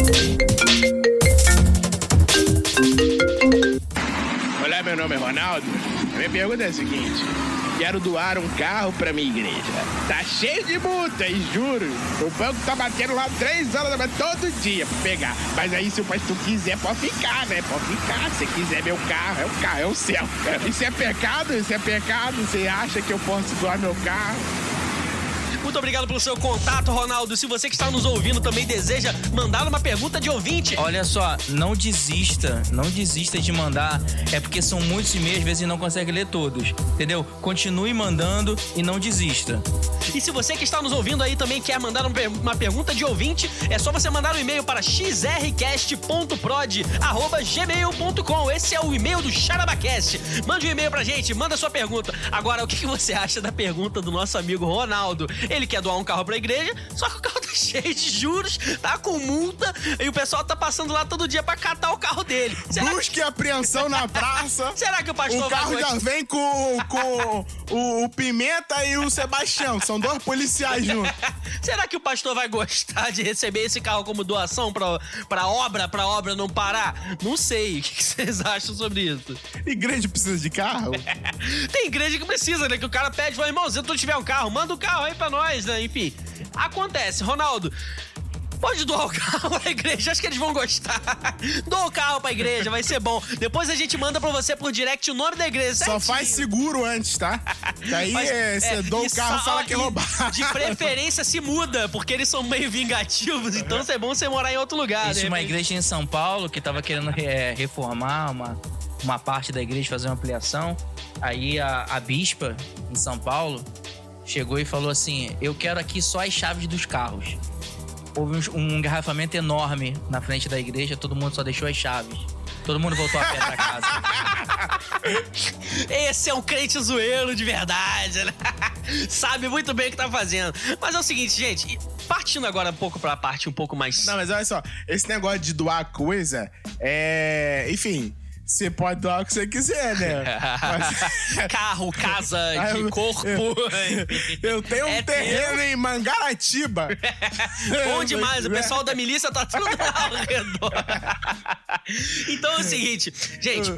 Olá, meu nome é Ronaldo. A minha pergunta é a seguinte: quero doar um carro pra minha igreja. Tá cheio de multa, e juro. O banco tá batendo lá três horas da manhã todo dia pra pegar. Mas aí, se o pastor quiser, pode ficar, né? Pode ficar. Se quiser meu carro, é o carro, é o céu. Isso é pecado? Isso é pecado? Você acha que eu posso doar meu carro? Muito obrigado pelo seu contato, Ronaldo. Se você que está nos ouvindo também deseja mandar uma pergunta de ouvinte, Olha só, não desista, não desista de mandar. É porque são muitos e-mails, às vezes não consegue ler todos. Entendeu? Continue mandando e não desista. E se você que está nos ouvindo aí também quer mandar um uma pergunta de ouvinte, é só você mandar um e-mail para xrcast.prod@gmail.com. Esse é o e-mail do Charabacast. Mande um e-mail pra gente, manda sua pergunta. Agora, o que que você acha da pergunta do nosso amigo Ronaldo? Ele quer doar um carro pra igreja, só que o carro tá cheio de juros, tá com multa e o pessoal tá passando lá todo dia pra catar o carro dele. Será, Busca e apreensão na praça. será que o pastor O carro vai já vem com, com o, o Pimenta e o Sebastião. São dois policiais juntos. Será que o pastor vai gostar de receber esse carro como doação pra, pra obra, pra obra não parar? Não sei. O que que vocês acham sobre isso? Igreja precisa de carro? Tem igreja que precisa, né? Que o cara pede, fala, irmão, se tu tiver um carro, manda o carro aí pra nós, né? Enfim, acontece. Ronaldo, pode doar o carro pra igreja, acho que eles vão gostar. Doa o carro pra igreja, vai ser bom. Depois a gente manda pra você por direct o nome da igreja. Só certinho. faz seguro antes, tá? Daí Mas, é, você é, doa e o carro sa- fala que é e roubar. De preferência se muda, porque eles são meio vingativos, então é bom você morar em outro lugar. Existe de uma igreja em São Paulo que tava querendo é, reformar uma, uma parte da igreja, fazer uma ampliação. Aí a, a bispa em São Paulo chegou e falou assim: Eu quero aqui só as chaves dos carros. Houve um, um engarrafamento enorme na frente da igreja, todo mundo só deixou as chaves. Todo mundo voltou a pé pra casa. Esse é um crente zoeiro de verdade, né? Sabe muito bem o que tá fazendo. Mas é o seguinte, gente, partindo agora um pouco pra parte um pouco mais. Não, mas olha só, esse negócio de doar coisa é. Enfim, você pode doar o que você quiser, né? Mas- Carro, casa, de eu- corpo. Eu tenho um É terreno em Mangaratiba. Bom demais, o pessoal da milícia tá tudo ao redor. então é o seguinte, gente.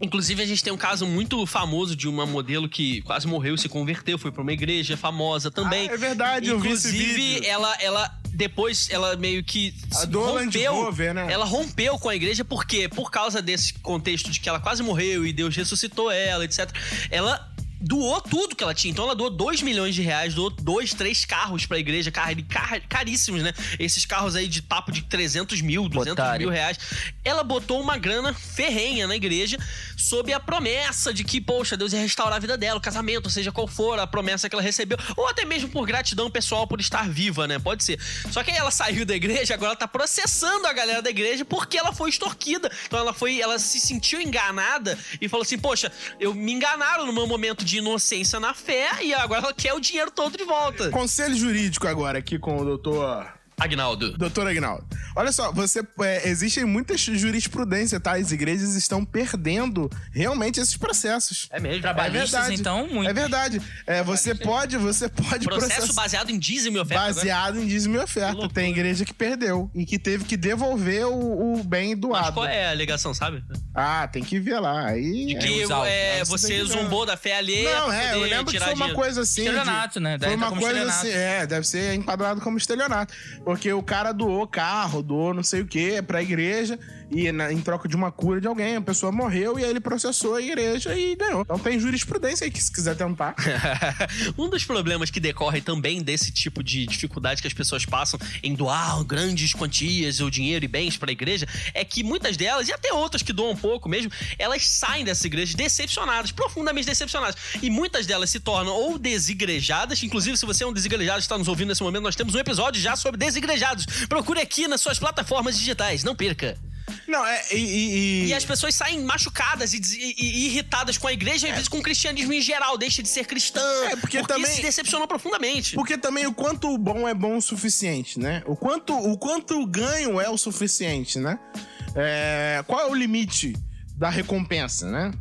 Inclusive, a gente tem um caso muito famoso de uma modelo que quase morreu se converteu, foi pra uma igreja famosa também. Ah, é verdade, eu vi esse Inclusive, vídeo. ela, ela depois ela meio que rompeu, Rover, né? ela rompeu com a igreja por quê? Por causa desse contexto de que ela quase morreu e Deus ressuscitou ela, etc. Ela doou tudo que ela tinha. Então ela doou 2 milhões de reais, doou dois, três carros pra igreja, car car caríssimos, né? Esses carros aí de papo de 300 mil, 200 Otário. mil reais. Ela botou uma grana ferrenha na igreja sob a promessa de que, poxa, Deus ia restaurar a vida dela, o casamento, seja qual for a promessa que ela recebeu, ou até mesmo por gratidão pessoal por estar viva, né? Pode ser. Só que aí ela saiu da igreja, agora ela tá processando a galera da igreja porque ela foi extorquida. Então ela foi, ela se sentiu enganada e falou assim: "Poxa, eu me enganaram no meu momento de inocência na fé e agora ela quer o dinheiro todo de volta". Conselho jurídico agora aqui com o doutor. Agnaldo. Doutor Agnaldo. Olha só, você. É, existem muitas jurisprudências, tá? As igrejas estão perdendo realmente esses processos. É mesmo. Trabalhistas, então, muito. É verdade. É, você pode, você pode Processo processar- baseado em dízimo e oferta. né? baseado em dízimo e oferta. Tem igreja que perdeu e que teve que devolver o, o bem Mas doado. qual é a alegação, sabe? Ah, tem que ver lá. Aí. De que é, né? você zombou da fé alheia Não, é, eu lembro que foi uma dinheiro. coisa assim. de- Estelionato, né? Daí Foi tá uma coisa assim, é, deve ser enquadrado como estelionato. Porque o cara doou carro, doou não sei o que pra igreja, e na- em troca de uma cura de alguém, a pessoa morreu e aí ele processou a igreja e ganhou. Então tem jurisprudência aí que se quiser tentar. um dos problemas que decorre também desse tipo de dificuldade que as pessoas passam em doar grandes quantias ou dinheiro e bens para a igreja é que muitas delas, e até outras que doam um pouco mesmo, elas saem dessa igreja decepcionadas, profundamente decepcionadas. E muitas delas se tornam ou desigrejadas, inclusive se você é um desigrejado e está nos ouvindo nesse momento, nós temos um episódio já sobre desigrejados. Procure aqui nas suas plataformas digitais, não perca. Não, é. E, e- e- as pessoas saem machucadas e, e- irritadas com a igreja, e às vezes com o cristianismo em geral, deixa de ser cristã. É, porque também- se decepcionou profundamente. Porque também o quanto bom é bom o suficiente, né? O quanto o quanto ganho é o suficiente, né? É, qual é o limite da recompensa, né?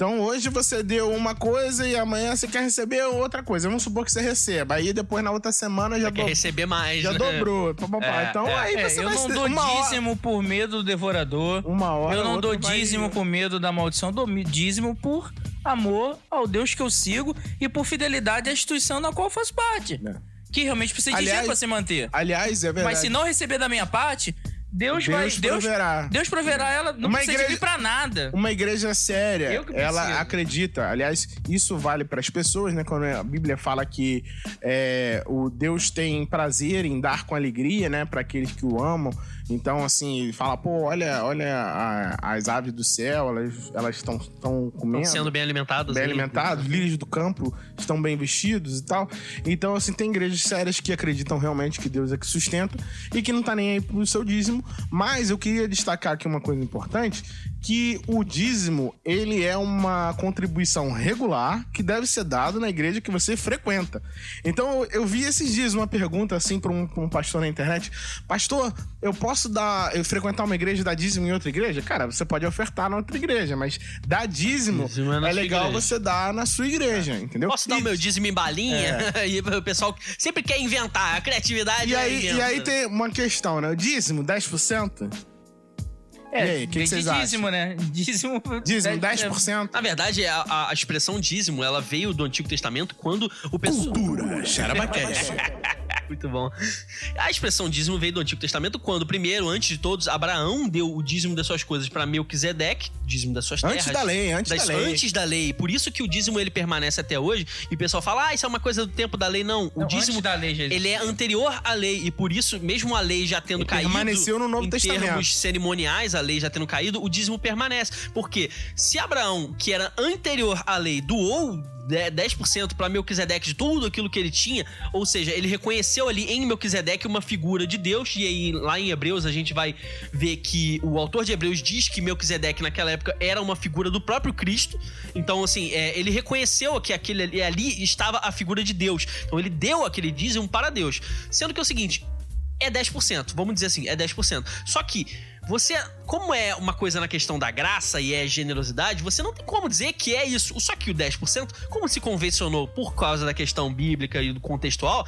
Então hoje você deu uma coisa e amanhã você quer receber outra coisa. Vamos supor que você receba. Aí depois na outra semana já, Quer do- receber mais. já né? dobrou. É, então é. aí É, você eu vai não ser- dou uma hora, dízimo por medo do devorador. uma hora Eu não dou outra vai- dízimo por medo da maldição, eu dou dízimo por amor ao Deus que eu sigo e por fidelidade à instituição na qual eu faço parte. É. Que realmente precisa de dinheiro pra se manter. Aliás, é verdade. Mas se não receber da minha parte, Deus, vai. Deus Deus proverá. Deus proverá ela, não Uma precisa igreja- mim pra nada. Uma igreja séria, ela acredita. Aliás, isso vale para as pessoas, né? Quando a Bíblia fala que é, o Deus tem prazer em dar com alegria, né? Para aqueles que o amam. Então, assim, fala, pô, olha, olha a- as aves do céu, elas elas estão estão comendo. Estão sendo bem alimentados. Bem aí. alimentados, lírios do campo estão bem vestidos e tal. Então, assim, tem igrejas sérias que acreditam realmente que Deus é que sustenta e que não tá nem aí pro seu dízimo. Mas eu queria destacar aqui uma coisa importante, que o dízimo, ele é uma contribuição regular que deve ser dado na igreja que você frequenta. Então, eu vi esses dias uma pergunta assim para um, um pastor na internet: Pastor, eu posso dar, eu frequentar uma igreja e dar dízimo em outra igreja? Cara, você pode ofertar na outra igreja, mas dar dízimo, Dízimo é é legal igreja. você dar na sua igreja, entendeu? Posso dar o E- meu dízimo em balinha? É. e o pessoal sempre quer inventar. A criatividade E é aí, e inventa. aí tem uma questão, né? O dízimo, 10%? É, E aí, o que vem que de vocês dízimo, né? Dízimo. Dízimo, é- 10%? Na verdade, a, a- a expressão dízimo, ela veio do Antigo Testamento quando o pessoal... Cultura, xarabacast. Muito bom. A expressão dízimo veio do Antigo Testamento quando, primeiro, antes de todos, Abraão deu o dízimo das suas coisas para Melquisedeque, dízimo das suas terras. Antes da lei, antes das- da lei. Antes da lei. Por isso que o dízimo ele permanece até hoje. E o pessoal fala, ah, isso é uma coisa do tempo da lei. Não, o Não, dízimo da lei ele é anterior à lei. E por isso, mesmo a lei já tendo Ele caído. permaneceu no Novo em Testamento. termos cerimoniais, a lei já tendo caído, o dízimo permanece. Porque se Abraão, que era anterior à lei, doou 10% para Melquisedeque de tudo aquilo que ele tinha, ou seja, ele reconheceu ali em Melquisedeque uma figura de Deus, e aí lá em Hebreus a gente vai ver que o autor de Hebreus diz que Melquisedeque naquela época era uma figura do próprio Cristo, então assim, é, ele reconheceu que aquele ali, ali estava a figura de Deus, então ele deu aquele dízimo para Deus, sendo que é o seguinte, é 10%, vamos dizer assim, é 10%. Só que você, como é uma coisa na questão da graça e é generosidade, você não tem como dizer que é isso. Só que o 10%, como se convencionou por causa da questão bíblica e do contextual,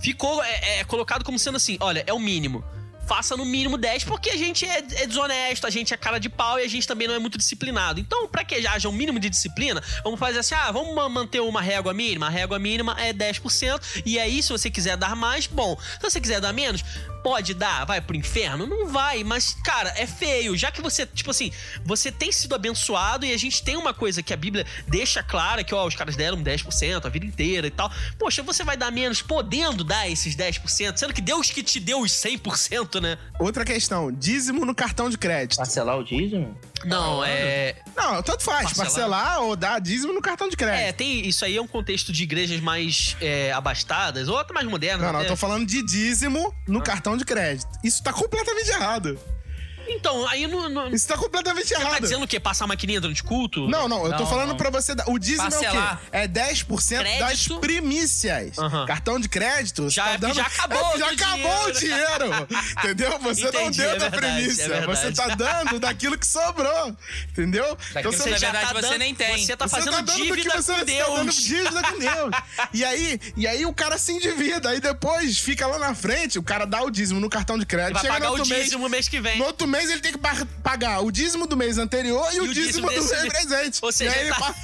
ficou é, é colocado como sendo assim: olha, é o mínimo. Faça no mínimo 10, porque a gente é, é desonesto, a gente é cara de pau e a gente também não é muito disciplinado. Então, pra que haja um mínimo de disciplina, vamos fazer assim: ah, vamos ma- manter uma régua mínima. A régua mínima é 10%. E aí, se você quiser dar mais, bom. Se você quiser dar menos, pode dar, vai pro inferno? Não vai, mas, cara, é feio. Já que você, tipo assim, você tem sido abençoado e a gente tem uma coisa que a Bíblia deixa clara, que, ó, os caras deram 10% a vida inteira e tal. Poxa, você vai dar menos podendo dar esses 10%, sendo que Deus que te deu os 100%, né? Outra questão, dízimo no cartão de crédito. Parcelar o dízimo? Não, é. Não, tanto faz, Parcelar. parcelar ou dar dízimo no cartão de crédito. É, tem. Isso aí é um contexto de igrejas mais é, abastadas, ou até mais modernas. Não, não, eu tô falando de dízimo no cartão de crédito. Isso tá completamente errado. Então, aí no- Isso tá completamente Você tá errado. dizendo o quê? Passar a maquininha durante culto? Não, não, eu tô Não, falando não. pra você. O dízimo Parcelar. é o quê? É 10% das Crédito. primícias. Aham. Cartão de crédito. você Já- tá dando, já acabou É, já o acabou o dinheiro. Entendeu? Você não Entendi, deu é da verdade, primícia. é você tá dando daquilo que sobrou. Entendeu? Então Daquilo que, na já verdade, tá você dando- nem tem. Você tá Você fazendo tá dando do dívida que você com Tá dando Deus. dívida com Deus. E aí, e aí o cara se endivida. Aí depois fica lá na frente, o cara dá o dízimo no cartão de crédito. Vai chega pagar no o outro mês, dízimo mês que vem. No outro mês ele tem que pa- pagar o dízimo do mês anterior e, o dízimo, do desse mês presente. Ou seja, e aí ele tá- pa-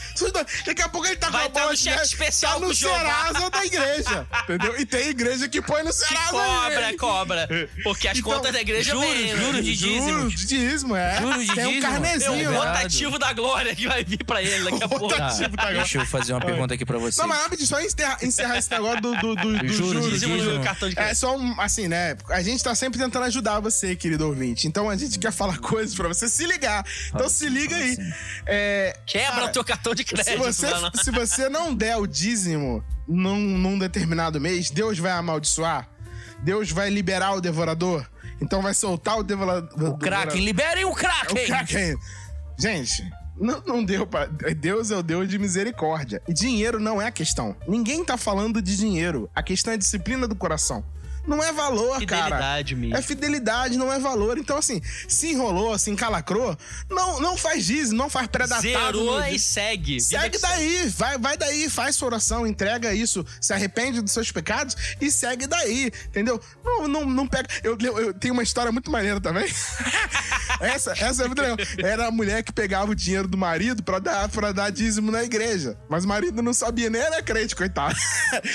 Daqui a pouco ele tá Vai com a tá bola cheque especial tá no o. Serasa da igreja. Entendeu? E tem igreja que põe no Que Serasa. cobra, aí. cobra. Porque as Então, contas da igreja juros, vêm, né? juros de dízimo. Juros de dízimo, é. Juros de tem um dízimo. É carnezinho o lá. rotativo da glória que vai vir pra ele daqui a pouco. Rotativo. Tá, Tipo, tá deixa eu fazer uma pergunta aqui pra você. Não, mas rapidinho, só encerrar, encerrar esse negócio do, do, do, do Juros, juros. Dízimo dízimo. no cartão de É crédito. só um, assim, né? A gente tá sempre tentando ajudar você, querido ouvinte. Então a gente quer falar coisas pra você se ligar. Então se liga aí. É, Quebra cara, o teu cartão de se crédito. você, vai lá. se você não der o dízimo num, num determinado mês, Deus vai amaldiçoar. Deus vai liberar o devorador. Então vai soltar o devorador. O Kraken, liberem o O Kraken! Kraken. Gente, não, não deu pra. Deus é o Deus de misericórdia. E dinheiro não é a questão. Ninguém tá falando de dinheiro. A questão é disciplina do coração. Não é valor, cara. Fidelidade mesmo. É fidelidade, não é valor. Então, assim, se enrolou, se encalacrou, não, não faz dízimo, não faz pré-datado. Zerou e segue. Segue daí, vai, vai daí, faz sua oração, entrega isso, se arrepende dos seus pecados e segue daí, entendeu? Não, não, não pega. Eu, eu, eu tenho uma história muito maneira também. essa, essa é muito legal. Era a mulher que pegava o dinheiro do marido pra dar, pra dar dízimo na igreja. Mas o marido não sabia, nem era crente, coitado.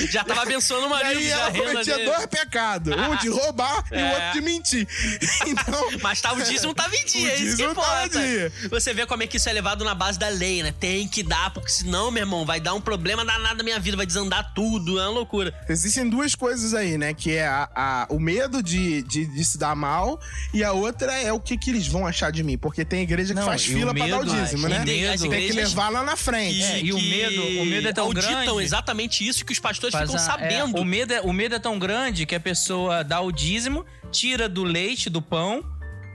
Já tava abençoando o E marido. aí já ela cometia dois pecados: um de roubar e o É. outro de mentir. Então. Mas tá, o dízimo tava em dia, O é isso que tava importa. em dia. Você vê como é que isso é levado na base da lei, né? Tem que dar, porque senão, meu irmão, vai dar um problema danado na minha vida, vai desandar tudo, é uma loucura. Existem duas coisas aí, né? Que é a, a- o medo de, de, de se dar mal e a outra é o que, que eles vão achar de mim. Porque tem igreja que Não, faz fila o pra dar o medo, dízimo, né? medo, tem que levar lá na frente. É, e o medo- o medo é tão auditam grande. exatamente isso que os pastores Faz ficam a- sabendo. é, o, medo é, o medo é tão grande que a pessoa dá o dízimo, tira do leite, do pão,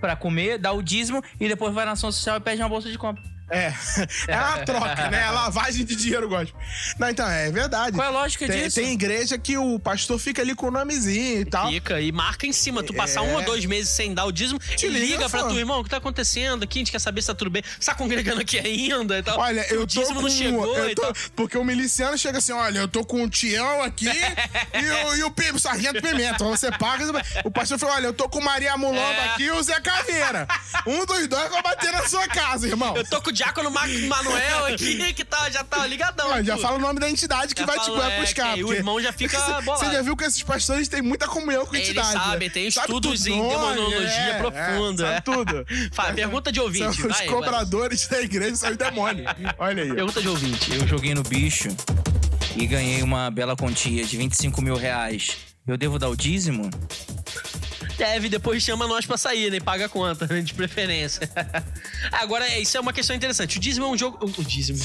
pra comer, dá o dízimo e depois vai na ação social e pede uma bolsa de compra. É. É uma troca, né? É lavagem de dinheiro, gosto. Não, então, é verdade. Qual é a lógica tem, disso? tem igreja que o pastor fica ali com o nomezinho e tal. Fica e marca em cima. Tu passar É. um ou dois meses sem dar o dízimo, ele liga, liga pra tu, irmão, o que tá acontecendo aqui? A gente quer saber se tá tudo bem. Você tá congregando aqui ainda e tal. Olha, eu tô com... não chegou eu e tô-. Porque o miliciano chega assim, olha, eu tô com o Tião aqui e, o, e o Sargento Pimenta. Você paga... O pastor falou, olha, eu tô com Maria Mulamba É. aqui e o Zé Caveira. Um dos dois vai bater na sua casa, irmão. Eu tô com o Diácono Ma- Manuel aqui, que tá, já tá ligadão. Olha, já fala o nome da entidade que Já vai te fala, vai é, buscar. aí o irmão já fica bolado. Você já viu que esses pastores têm muita comunhão com a Eles entidade. sabem, né? tem Sabe estudos tudo, em demonologia é, profunda, É, é. sabe tudo. Fala, pergunta de ouvinte, São os vai, cobradores da igreja são os demônios. Olha aí. Pergunta de ouvinte. Eu joguei no bicho e ganhei uma bela quantia de 25 mil reais. Eu devo dar o dízimo? Deve, depois chama nós pra sair, né? E paga a conta, né? de preferência. Agora, é, isso é uma questão interessante. O dízimo é um jogo. O, dízimo.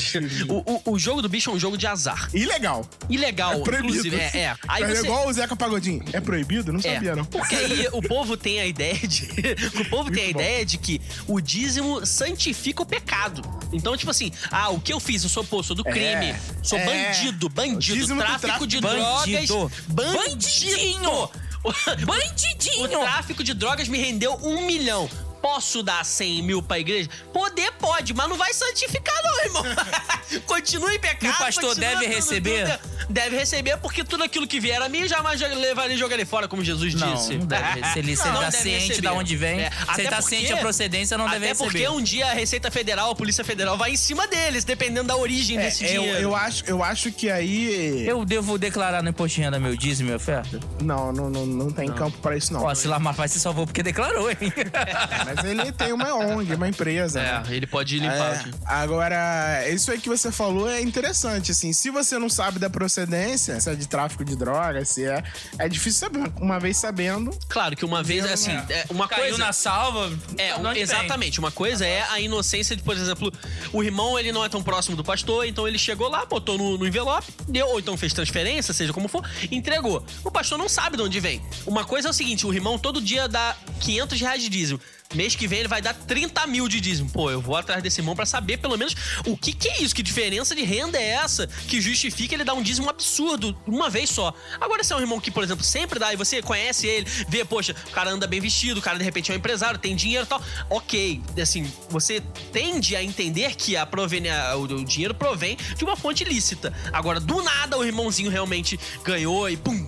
O, o, o jogo do bicho é um jogo de azar. Ilegal. Ilegal, É proibido. inclusive. É, é. Aí é você. igual o Zeca Pagodinho. É proibido? Não É, sabia, não. porque aí o povo tem a ideia de. o povo tem a ideia de que o dízimo santifica o pecado. Então, tipo assim, ah, o que eu fiz? Eu sou, pô, sou do crime. sou é. bandido, O bandido, dízimo do tráfico tráfico. de Bandido. drogas. Bandidinho! O Bandidinho! tráfico de drogas me rendeu um milhão. Posso dar 100 mil pra igreja? Poder pode, mas não vai santificar, não, irmão. continua em pecado. E o pastor deve receber? deve receber, porque tudo aquilo que vier a mim, jamais levaria e jogaria fora, como Jesus Não, disse. não deve. Se ele, se ele Não tá ciente receber. de onde vem, É, se ele tá porque- ciente da procedência, não deve Até porque receber. um dia a Receita Federal, a Polícia Federal vai em cima deles, dependendo da origem desse É, eu, dinheiro. eu, acho, eu acho que aí. Eu devo declarar no imposto de renda meu dízimo e minha oferta? Não, não, não, não tem campo pra isso, não. Ó, se Lamar se salvou porque declarou, hein? Mas ele tem uma ONG, uma empresa. né? É, ele pode limpar. É, agora, isso aí que você falou é interessante, assim, se você não sabe da procedência, se é de tráfico de drogas, se é, é difícil saber, uma vez sabendo, Claro que uma vez, assim, não é, uma Caiu coisa... na salva. É, de um- exatamente. Uma coisa é a inocência de, por exemplo, o irmão ele não é tão próximo do pastor, então ele chegou lá, botou no, no envelope, deu, ou então fez transferência, seja como for, entregou. O pastor não sabe de onde vem. Uma coisa é o seguinte: o irmão todo dia dá 500 reais de dízimo. Mês que vem ele vai dar 30 mil de dízimo. Pô, eu vou atrás desse irmão pra saber pelo menos o que, que é isso, que diferença de renda é essa que justifica ele dar um dízimo absurdo uma vez só. Agora, se é um irmão que, por exemplo, sempre dá e você conhece ele, vê, poxa, o cara anda bem vestido, o cara de repente é um empresário, tem dinheiro e tal. Ok, assim, você tende a entender que a proveni- a- o, o dinheiro provém de uma fonte lícita. Agora, do nada, o irmãozinho realmente ganhou e pum,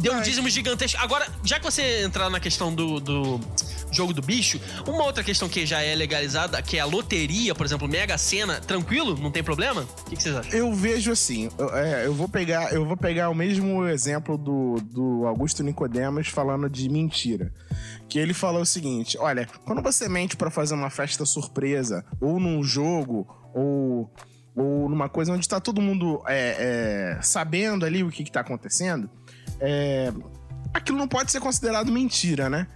deu um dízimo gigantesco. Agora, já que você entrar na questão do, do jogo do bicho, uma outra questão que já é legalizada, que é a loteria, por exemplo, Mega Sena, tranquilo? Não tem problema? O que, que vocês acham? eu vejo assim, eu, é, eu vou pegar, eu vou pegar o mesmo exemplo do, do Augusto Nicodemus falando de mentira. Que ele falou o seguinte: olha, quando você mente pra fazer uma festa surpresa, ou num jogo, ou, ou numa coisa onde tá todo mundo é, é, sabendo ali o que, que tá acontecendo, é, aquilo não pode ser considerado mentira, né?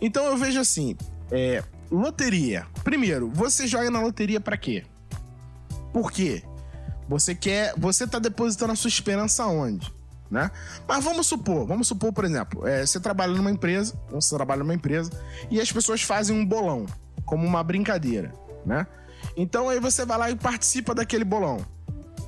Então eu vejo assim: é, loteria. Primeiro, você joga na loteria pra quê? Por quê? Você quer. Você tá depositando a sua esperança onde? Né? Mas vamos supor, vamos supor, por exemplo, é, você trabalha numa empresa, você trabalha numa empresa, e as pessoas fazem um bolão, como uma brincadeira, né? Então aí você vai lá e participa daquele bolão.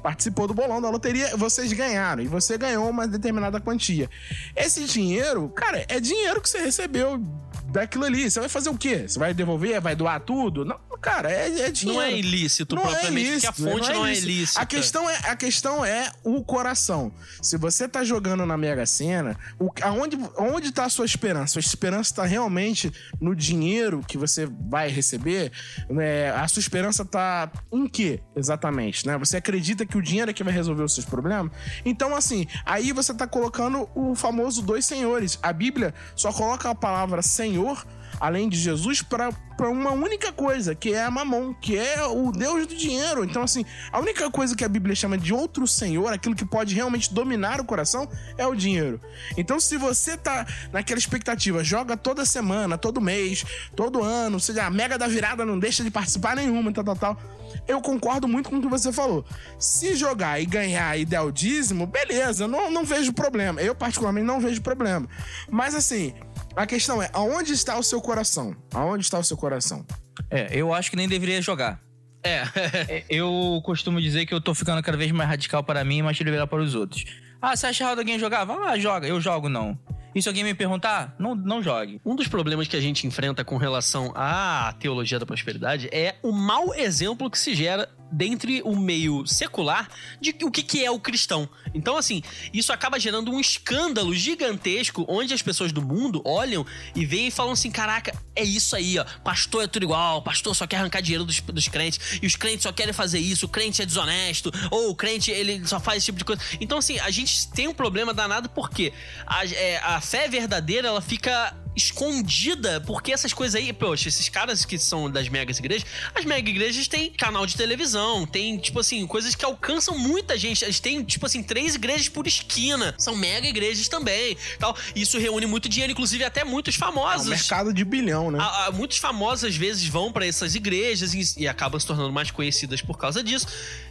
Participou do bolão da loteria, vocês ganharam, e você ganhou uma determinada quantia. Esse dinheiro, cara, é dinheiro que você recebeu daquilo ali. Você vai fazer o quê? Você vai devolver? Vai doar tudo? Não, cara, é, é dinheiro. Não é ilícito Não é propriamente, ilícito, porque a fonte não é, ilícita. A questão é, a questão é o coração. Se você tá jogando na Mega Sena, o, aonde, aonde tá a sua esperança? Sua esperança tá realmente no dinheiro que você vai receber? né? A sua esperança tá em quê, exatamente? Né? Você acredita que o dinheiro é que vai resolver os seus problemas? Então, assim, aí você tá colocando o famoso dois senhores. A Bíblia só coloca a palavra Senhor além de Jesus, para uma única coisa, que é a mamon, que é o Deus do dinheiro. Então, assim, a única coisa que a Bíblia chama de outro Senhor, aquilo que pode realmente dominar o coração, é o dinheiro. Então, se você tá naquela expectativa, joga toda semana, todo mês, todo ano, seja, a mega da virada não deixa de participar nenhuma, tal, tal, tal. Eu concordo muito com o que você falou. Se jogar e ganhar e der o dízimo, beleza, não, não vejo problema. Eu, particularmente, não vejo problema. Mas, assim, a questão é, aonde está o seu coração? Aonde está o seu coração? É, eu acho que nem deveria jogar. É. É, Eu costumo dizer que eu tô ficando cada vez mais radical para mim e mais liberal para os outros. Ah, você acha errado alguém jogar? Vai lá, joga. Eu jogo, não. E se alguém me perguntar, não, não jogue. Um dos problemas que a gente enfrenta com relação à teologia da prosperidade é o mau exemplo que se gera dentre o meio secular de o que, que é o cristão. Então, assim, isso acaba gerando um escândalo gigantesco onde as pessoas do mundo olham e veem e falam assim: caraca, é isso aí, ó. Pastor é tudo igual, pastor só quer arrancar dinheiro dos, dos crentes, e os crentes só querem fazer isso, o crente é desonesto, ou o crente ele só faz esse tipo de coisa. Então, assim, a gente tem um problema danado porque a, é, a fé verdadeira ela fica escondida, porque essas coisas aí, poxa, esses caras que são das megas igrejas, as mega igrejas têm canal de televisão, tem, tipo assim, coisas que alcançam muita gente. Eles têm, tipo assim, três igrejas por esquina. São mega igrejas também. Tal. Isso reúne muito dinheiro, inclusive até muitos É famosos. um mercado de bilhão, né? A- a- muitos famosos às vezes vão pra essas igrejas e, e acabam se tornando mais conhecidas por causa disso.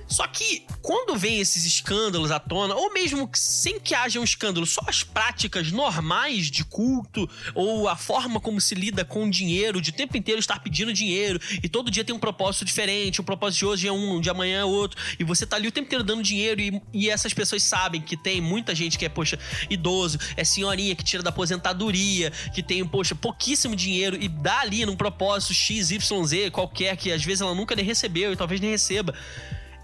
Só que quando vem esses escândalos à tona, ou mesmo sem que haja um escândalo, só as práticas normais de culto ou a forma como se lida com dinheiro, de tempo inteiro estar pedindo dinheiro e todo dia tem um propósito diferente, o propósito de hoje é um, de amanhã é outro, e você tá ali o tempo inteiro dando dinheiro e, e essas pessoas sabem que tem muita gente que é, poxa, idoso, é senhorinha que tira da aposentadoria, que tem, poxa, pouquíssimo dinheiro e dá ali num propósito XYZ, qualquer, que às vezes ela nunca nem recebeu e talvez nem receba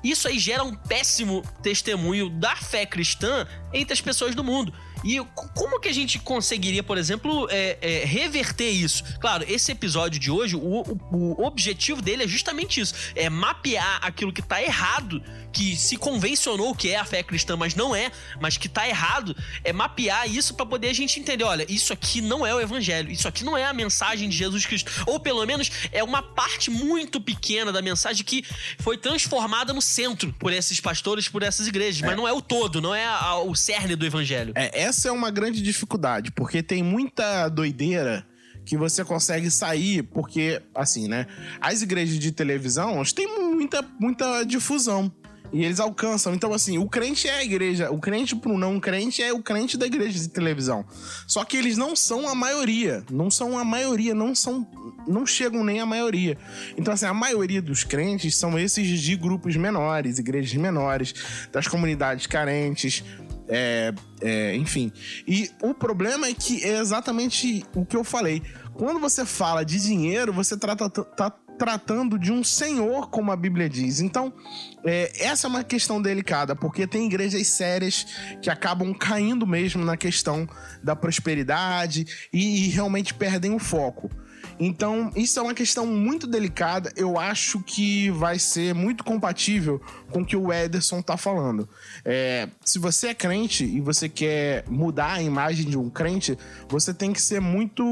isso aí gera um péssimo testemunho da fé cristã entre as pessoas do mundo. E como que a gente conseguiria, por exemplo, é, é, reverter isso? Claro, esse episódio de hoje, o, o- o objetivo dele é justamente isso: é mapear aquilo que tá errado, que se convencionou que é a fé cristã, mas não é, mas que tá errado, é mapear isso pra poder a gente entender: olha, isso aqui não é o evangelho, isso aqui não é a mensagem de Jesus Cristo. Ou pelo menos é uma parte muito pequena da mensagem que foi transformada no centro por esses pastores, por essas igrejas, mas não é o todo, não é a- o cerne do evangelho. É, essa é uma grande dificuldade, porque tem muita doideira que você consegue sair, porque, assim, né? As igrejas de televisão elas têm muita, muita difusão. E eles alcançam. Então, assim, o crente é a igreja. O crente pro não crente é o crente da igreja de televisão. Só que eles não são a maioria. Não são a maioria. Não são. Não chegam nem a maioria. Então, assim, a maioria dos crentes são esses de grupos menores, igrejas menores, das comunidades carentes. É, é, enfim. E o problema é que é exatamente o que eu falei. Quando você fala de dinheiro, você trata, tá tratando de um senhor, como a Bíblia diz. Então, é, essa é uma questão delicada, porque tem igrejas sérias que acabam caindo mesmo na questão da prosperidade e, e realmente perdem o foco. Então, isso é uma questão muito delicada. Eu acho que vai ser muito compatível com o que o Ederson tá falando. É, se você é crente e você quer mudar a imagem de um crente, você tem que ser muito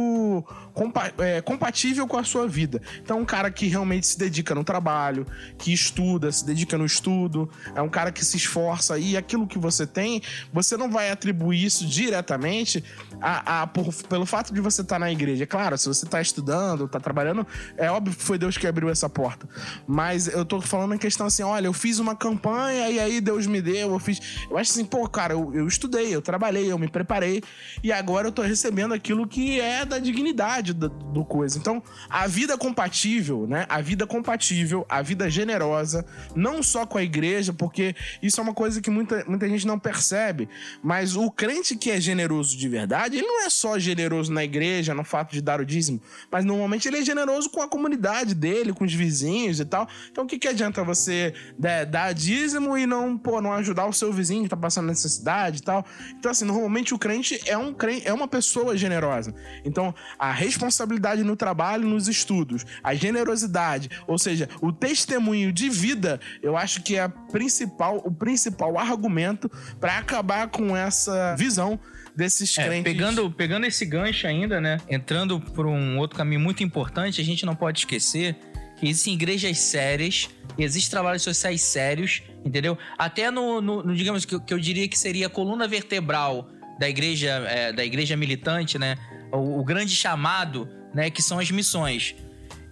compa- é, compatível com a sua vida. Então, um cara que realmente se dedica no trabalho, que estuda, se dedica no estudo, é um cara que se esforça e aquilo que você tem, você não vai atribuir isso diretamente a, a- por- pelo fato de você estar na igreja. É Claro, se você está estudando, está trabalhando, é óbvio que foi Deus que abriu essa porta. Mas eu tô falando em questão assim: olha, eu fiz uma campanha e aí Deus me deu, eu fiz. Eu acho assim, pô, cara, eu, eu estudei, eu trabalhei, eu me preparei e agora eu tô recebendo aquilo que é da dignidade do, do coisa. Então, a vida compatível, né? A vida compatível, a vida generosa, não só com a igreja, porque isso é uma coisa que muita, muita gente não percebe, mas o crente que é generoso de verdade, ele não é só generoso na igreja, no fato de dar o dízimo, mas normalmente ele é generoso com a comunidade dele, com os vizinhos e tal. Então, o que, que adianta você né, dar dízimo e não, pô, não ajudar o seu vizinho que tá passando necessidade e tal? Então, assim, normalmente o crente é um crente, é uma pessoa generosa. Então, a responsabilidade no trabalho, nos estudos, a generosidade, ou seja, o testemunho de vida, eu acho que é principal, o principal argumento para acabar com essa visão desses É, crentes. pegando, pegando esse gancho ainda, né? Entrando por um outro caminho muito importante, a gente não pode esquecer que existem igrejas sérias, existem trabalhos sociais sérios, entendeu? Até no, no- no, digamos, que, eu- que eu diria que seria a coluna vertebral da igreja, é, da igreja militante, né? O, o grande chamado, né? Que são as missões.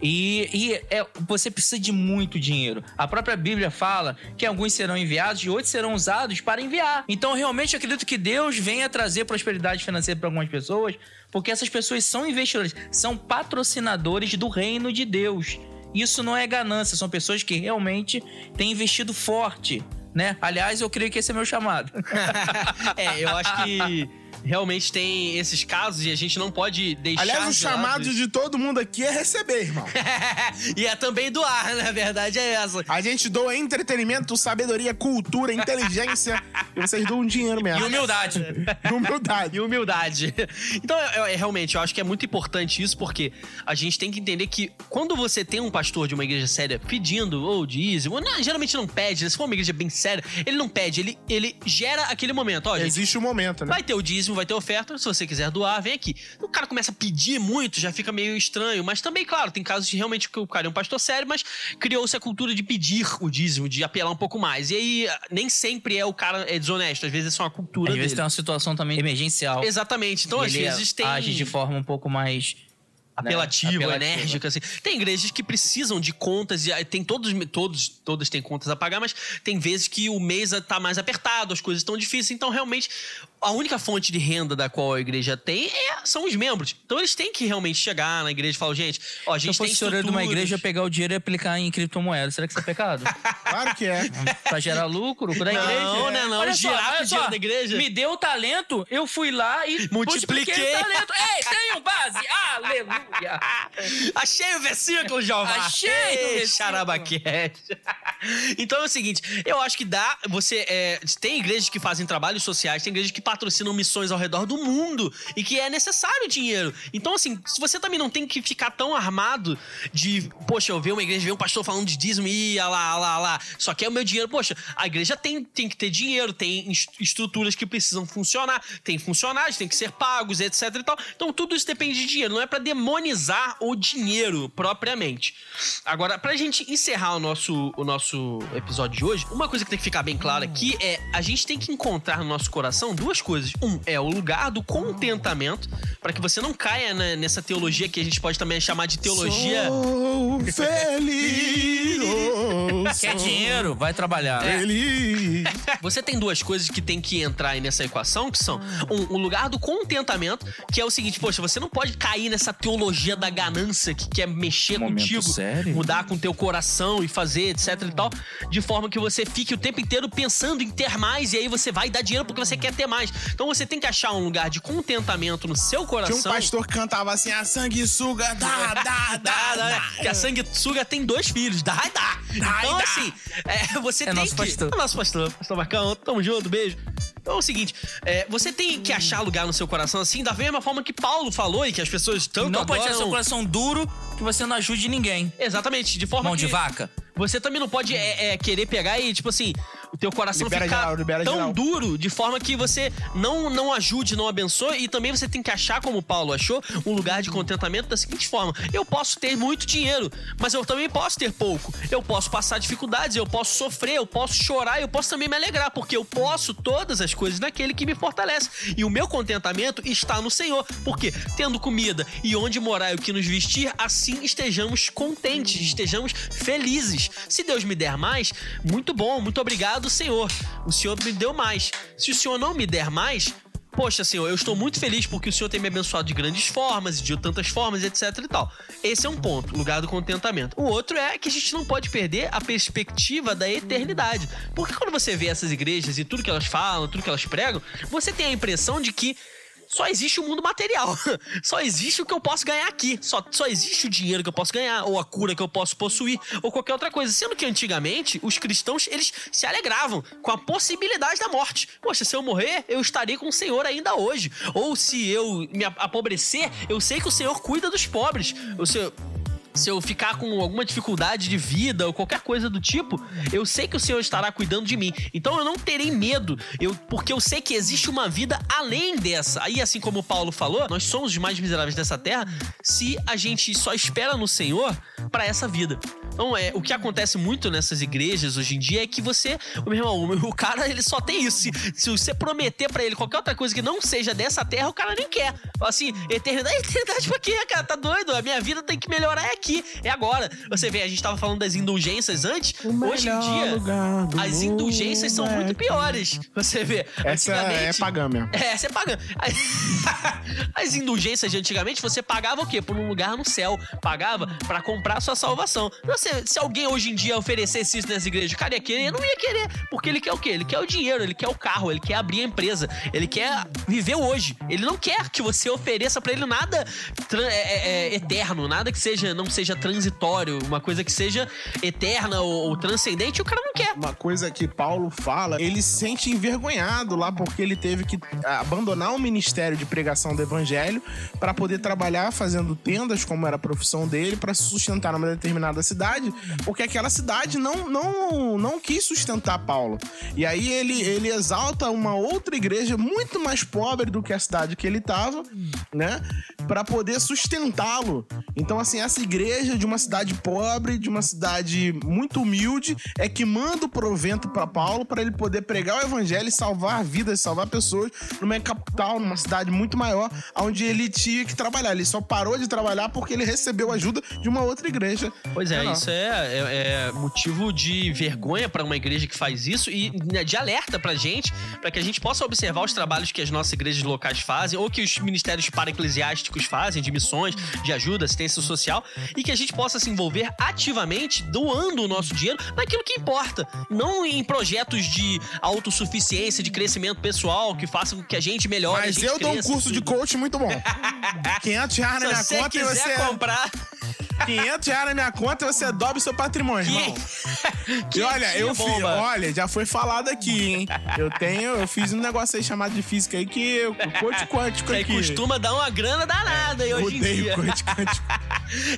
E, e é- você precisa de muito dinheiro. A própria Bíblia fala que alguns serão enviados e outros serão usados para enviar. Então, realmente, eu acredito que Deus venha trazer prosperidade financeira para algumas pessoas, porque essas pessoas são investidores, são patrocinadores do reino de Deus. Isso não é ganância, são pessoas que realmente têm investido forte. Né? Aliás, eu creio que esse é meu chamado. é, eu acho que realmente tem esses casos e a gente não pode deixar. Aliás, o de lado chamado isso. de todo mundo aqui é receber, irmão. e é também doar, na verdade é essa. A gente doa entretenimento, sabedoria, cultura, inteligência. e vocês doam dinheiro mesmo. E humildade. E humildade. E humildade. Então, eu- realmente, eu acho que é muito importante isso, porque a gente tem que entender que quando você tem um pastor de uma igreja séria pedindo ou dízimo, não, geralmente não pede, né? se for uma igreja bem séria, ele não pede, ele, ele gera aquele momento. Ó, Existe um momento, né? Vai ter o dízimo, vai ter oferta. Se você quiser doar, vem aqui. O cara começa a pedir muito, já fica meio estranho. Mas também, claro, tem casos de realmente que o cara é um pastor sério, mas criou-se a cultura de pedir o dízimo, de apelar um pouco mais. E aí, nem sempre é o cara é desonesto. Às vezes é só uma cultura Às dele. vezes tem uma situação também emergencial. Exatamente. Então, às vezes tem. age de forma um pouco mais apelativa, né, apelativa. enérgica, assim. Tem igrejas que precisam de contas, e tem todos, todos, todas têm contas a pagar, mas tem vezes que o mês tá mais apertado, as coisas estão difíceis, então realmente a única fonte de renda da qual a igreja tem é- são os membros. Então eles têm que realmente chegar na igreja e falar, gente, ó, a Se eu gente tem fosse senhor de uma estruturas- igreja, pegar o dinheiro e aplicar em criptomoeda. Será que isso é pecado? Claro que é. pra gerar lucro da Não, igreja? né, não. Olha Girar só, o dinheiro só. da igreja. Me deu o talento, eu fui lá e Multipliquei. o talento. Ei, tenho base! Aleluia! Achei o versículo, Jeová! Achei o Ei. Xarabaquete. Então é o seguinte, eu acho que dá. Você é, tem igrejas que fazem trabalhos sociais, tem igrejas que patrocinam missões ao redor do mundo e que é necessário dinheiro. Então, assim, se você também não tem que ficar tão armado de, poxa, eu ver uma igreja, ver um pastor falando de dízimo e ah lá, ah lá, ah lá, só quer o meu dinheiro. Poxa, a igreja tem, tem que ter dinheiro, tem est- estruturas que precisam funcionar, tem funcionários, tem que ser pagos, etc e tal. Então, tudo isso depende de dinheiro, não é pra demonizar o dinheiro propriamente. Agora, pra gente encerrar o nosso, o nosso episódio de hoje, uma coisa que tem que ficar bem clara aqui é a gente tem que encontrar no nosso coração duas coisas. Um é o lugar do contentamento, pra que você não caia né, nessa teologia que a gente pode também chamar de teologia. Sou feliz. Oh, Quer dinheiro? Vai trabalhar. Feliz. Você tem duas coisas que tem que entrar aí nessa equação, que são um, o lugar do contentamento, que é o seguinte, poxa, você não pode cair nessa teologia da ganância que quer mexer Momento contigo, sério. mudar com teu coração e fazer, etc e tal, de forma que você fique o tempo inteiro pensando em ter mais e aí você vai dar dinheiro porque você quer ter mais. Então você tem que achar um lugar de contentamento no seu Tinha um coração. pastor que cantava assim, a sanguessuga, dá, dá, dá, Dá, dá, dá. Que a sanguessuga tem dois filhos, dá e dá. Então, e dá. assim, é, você É tem nosso que. pastor. É nosso pastor, pastor Marcão, tamo junto, beijo. Então é o seguinte, é, você tem que achar lugar no seu coração assim, da mesma forma que Paulo falou e que as pessoas tanto Não pode ter adoram. seu coração duro que você não ajude ninguém. Exatamente, de forma Mão que de vaca. você também não pode é, é, querer pegar e, tipo assim, o teu coração Libera ficar geral, libera tão geral. duro de forma que você não, não ajude, não abençoe. E também você tem que achar, como o Paulo achou, um lugar de contentamento da seguinte forma: eu posso ter muito dinheiro, mas eu também posso ter pouco. Eu posso passar dificuldades, eu posso sofrer, eu posso chorar, eu posso também me alegrar, porque eu posso todas as coisas naquele que me fortalece. E o meu contentamento está no Senhor, porque tendo comida e onde morar e o que nos vestir, assim estejamos contentes, estejamos felizes. Se Deus me der mais, muito bom, muito obrigado, Senhor. O Senhor me deu mais. Se o Senhor não me der mais, Poxa, Senhor, eu estou muito feliz porque o Senhor tem me abençoado de grandes formas, de tantas formas, etc e tal. Esse é um ponto, lugar do contentamento. O outro é que a gente não pode perder a perspectiva da eternidade. Porque quando você vê essas igrejas e tudo que elas falam, tudo que elas pregam, você tem a impressão de que só existe o mundo material. Só existe o que eu posso ganhar aqui. Só, só existe o dinheiro que eu posso ganhar, ou a cura que eu posso possuir, ou qualquer outra coisa. Sendo que antigamente os cristãos eles se alegravam com a possibilidade da morte. Poxa, se eu morrer, eu estarei com o Senhor ainda hoje. Ou se eu me apobrecer, eu sei que o Senhor cuida dos pobres. Ou se eu, se eu ficar com alguma dificuldade de vida ou qualquer coisa do tipo, eu sei que o Senhor estará cuidando de mim. Então eu não terei medo, eu, porque eu sei que existe uma vida além dessa. Aí, assim como o Paulo falou, nós somos os mais miseráveis dessa terra se a gente só espera no Senhor para essa vida. Então, é, o que acontece muito nessas igrejas hoje em dia é que você, o meu irmão, o cara ele só tem isso. Se, se você prometer para ele qualquer outra coisa que não seja dessa terra, o cara nem quer. Assim, eternidade, eternidade pra quê, cara? Tá doido? A minha vida tem que melhorar é aqui, é agora. Você vê, a gente tava falando das indulgências antes. Hoje em dia, as indulgências são mundo muito é piores. Você vê, Essa é antigamente- pagã mesmo. é, você paga. As indulgências de antigamente, você pagava o quê? Por um lugar no céu. Pagava pra comprar a sua salvação. Você, se alguém hoje em dia oferecesse isso nas igrejas, o cara ia querer? Não ia querer. Porque ele quer o quê? Ele quer o dinheiro, ele quer o carro, ele quer abrir a empresa, ele quer viver hoje. Ele não quer que você ofereça pra ele nada é, é, é, eterno, nada que seja não seja transitório, uma coisa que seja eterna ou, ou transcendente, o cara não quer. Uma coisa que Paulo fala, ele se sente envergonhado lá porque ele teve que abandonar o ministério de pregação do evangelho para poder trabalhar fazendo tendas, como era a profissão dele, para se sustentar numa determinada cidade, porque aquela cidade não, não, não quis sustentar Paulo. E aí ele, ele exalta uma outra igreja muito mais pobre do que a cidade que ele estava, né, para poder sustentá-lo. Então assim, essa igreja de uma cidade pobre, de uma cidade muito humilde, é que manda o provento para Paulo para ele poder pregar o evangelho e salvar vidas, salvar pessoas numa capital, numa cidade muito maior, onde ele tinha que trabalhar. Ele só parou de trabalhar porque ele recebeu ajuda de uma outra igreja. Pois é, Menor. Isso é, é- é motivo de vergonha pra uma igreja que faz isso e né, de alerta pra gente, pra que a gente possa observar os trabalhos que as nossas igrejas locais fazem ou que os ministérios para-eclesiásticos fazem, de missões, de ajuda, assistência social, e que a gente possa se envolver ativamente doando o nosso dinheiro naquilo que importa, não em projetos de autossuficiência, de crescimento pessoal que façam com que a gente melhore. Mas gente eu dou um curso de coach muito bom. 500 reais na minha conta e você. comprar, 500 reais na minha conta e você dobra o seu patrimônio, irmão. Que E olha, eu fiz, olha, já foi falado aqui, hein? Eu tenho, eu fiz um negócio aí chamado de física aí que eu coach quântico Aí aqui. costuma dar uma grana danada aí hoje em dia. coach quântico.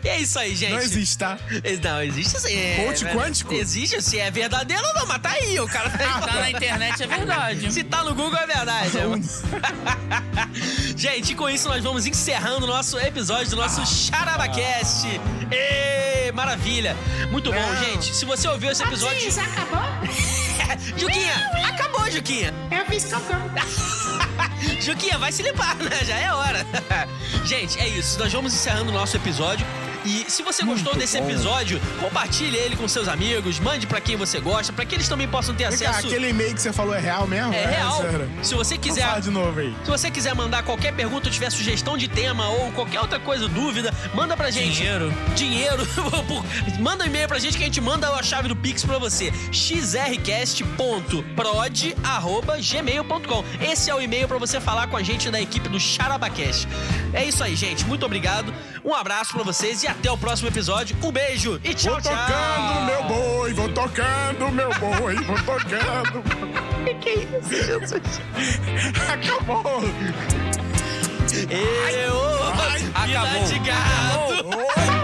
E é isso aí, gente. Não existe, tá? Não, existe sim. é, Coach quântico? Existe, se é verdadeiro ou não, mas tá aí, o cara tá Tá na internet, é verdade. Se tá no Google é verdade. Gente, com isso nós vamos encerrando o nosso episódio do nosso Charabacast. Ê, maravilha. Muito bom, Não. gente. Se você ouviu esse episódio... Isso acabou? Juquinha, acabou, Juquinha. Eu fiz cocô. Juquinha, vai se limpar, né? Já é hora. Gente, é isso. Nós vamos encerrando o nosso episódio. E se você gostou desse episódio, compartilhe ele com seus amigos, mande pra quem você gosta, pra que eles também possam ter Vem cá, acesso. aquele e-mail que você falou é real mesmo? É real. sério? Se você quiser falar de novo aí. Se você quiser mandar qualquer pergunta, ou tiver sugestão de tema ou qualquer outra coisa, dúvida, manda pra gente. Dinheiro. Dinheiro. Manda um e-mail pra gente que a gente manda a chave do Pix pra você. xrcast.prod.gmail.com Esse é o e-mail pra você falar com a gente da equipe do Charabacast. É isso aí, gente. Muito obrigado. Um abraço pra vocês e até o próximo episódio. Um beijo e tchau, Vou tchau. tocando meu boi, vou tocando meu boi, vou tocando. Que isso, Jesus? Acabou. Eu. Ai, acabou. de gato.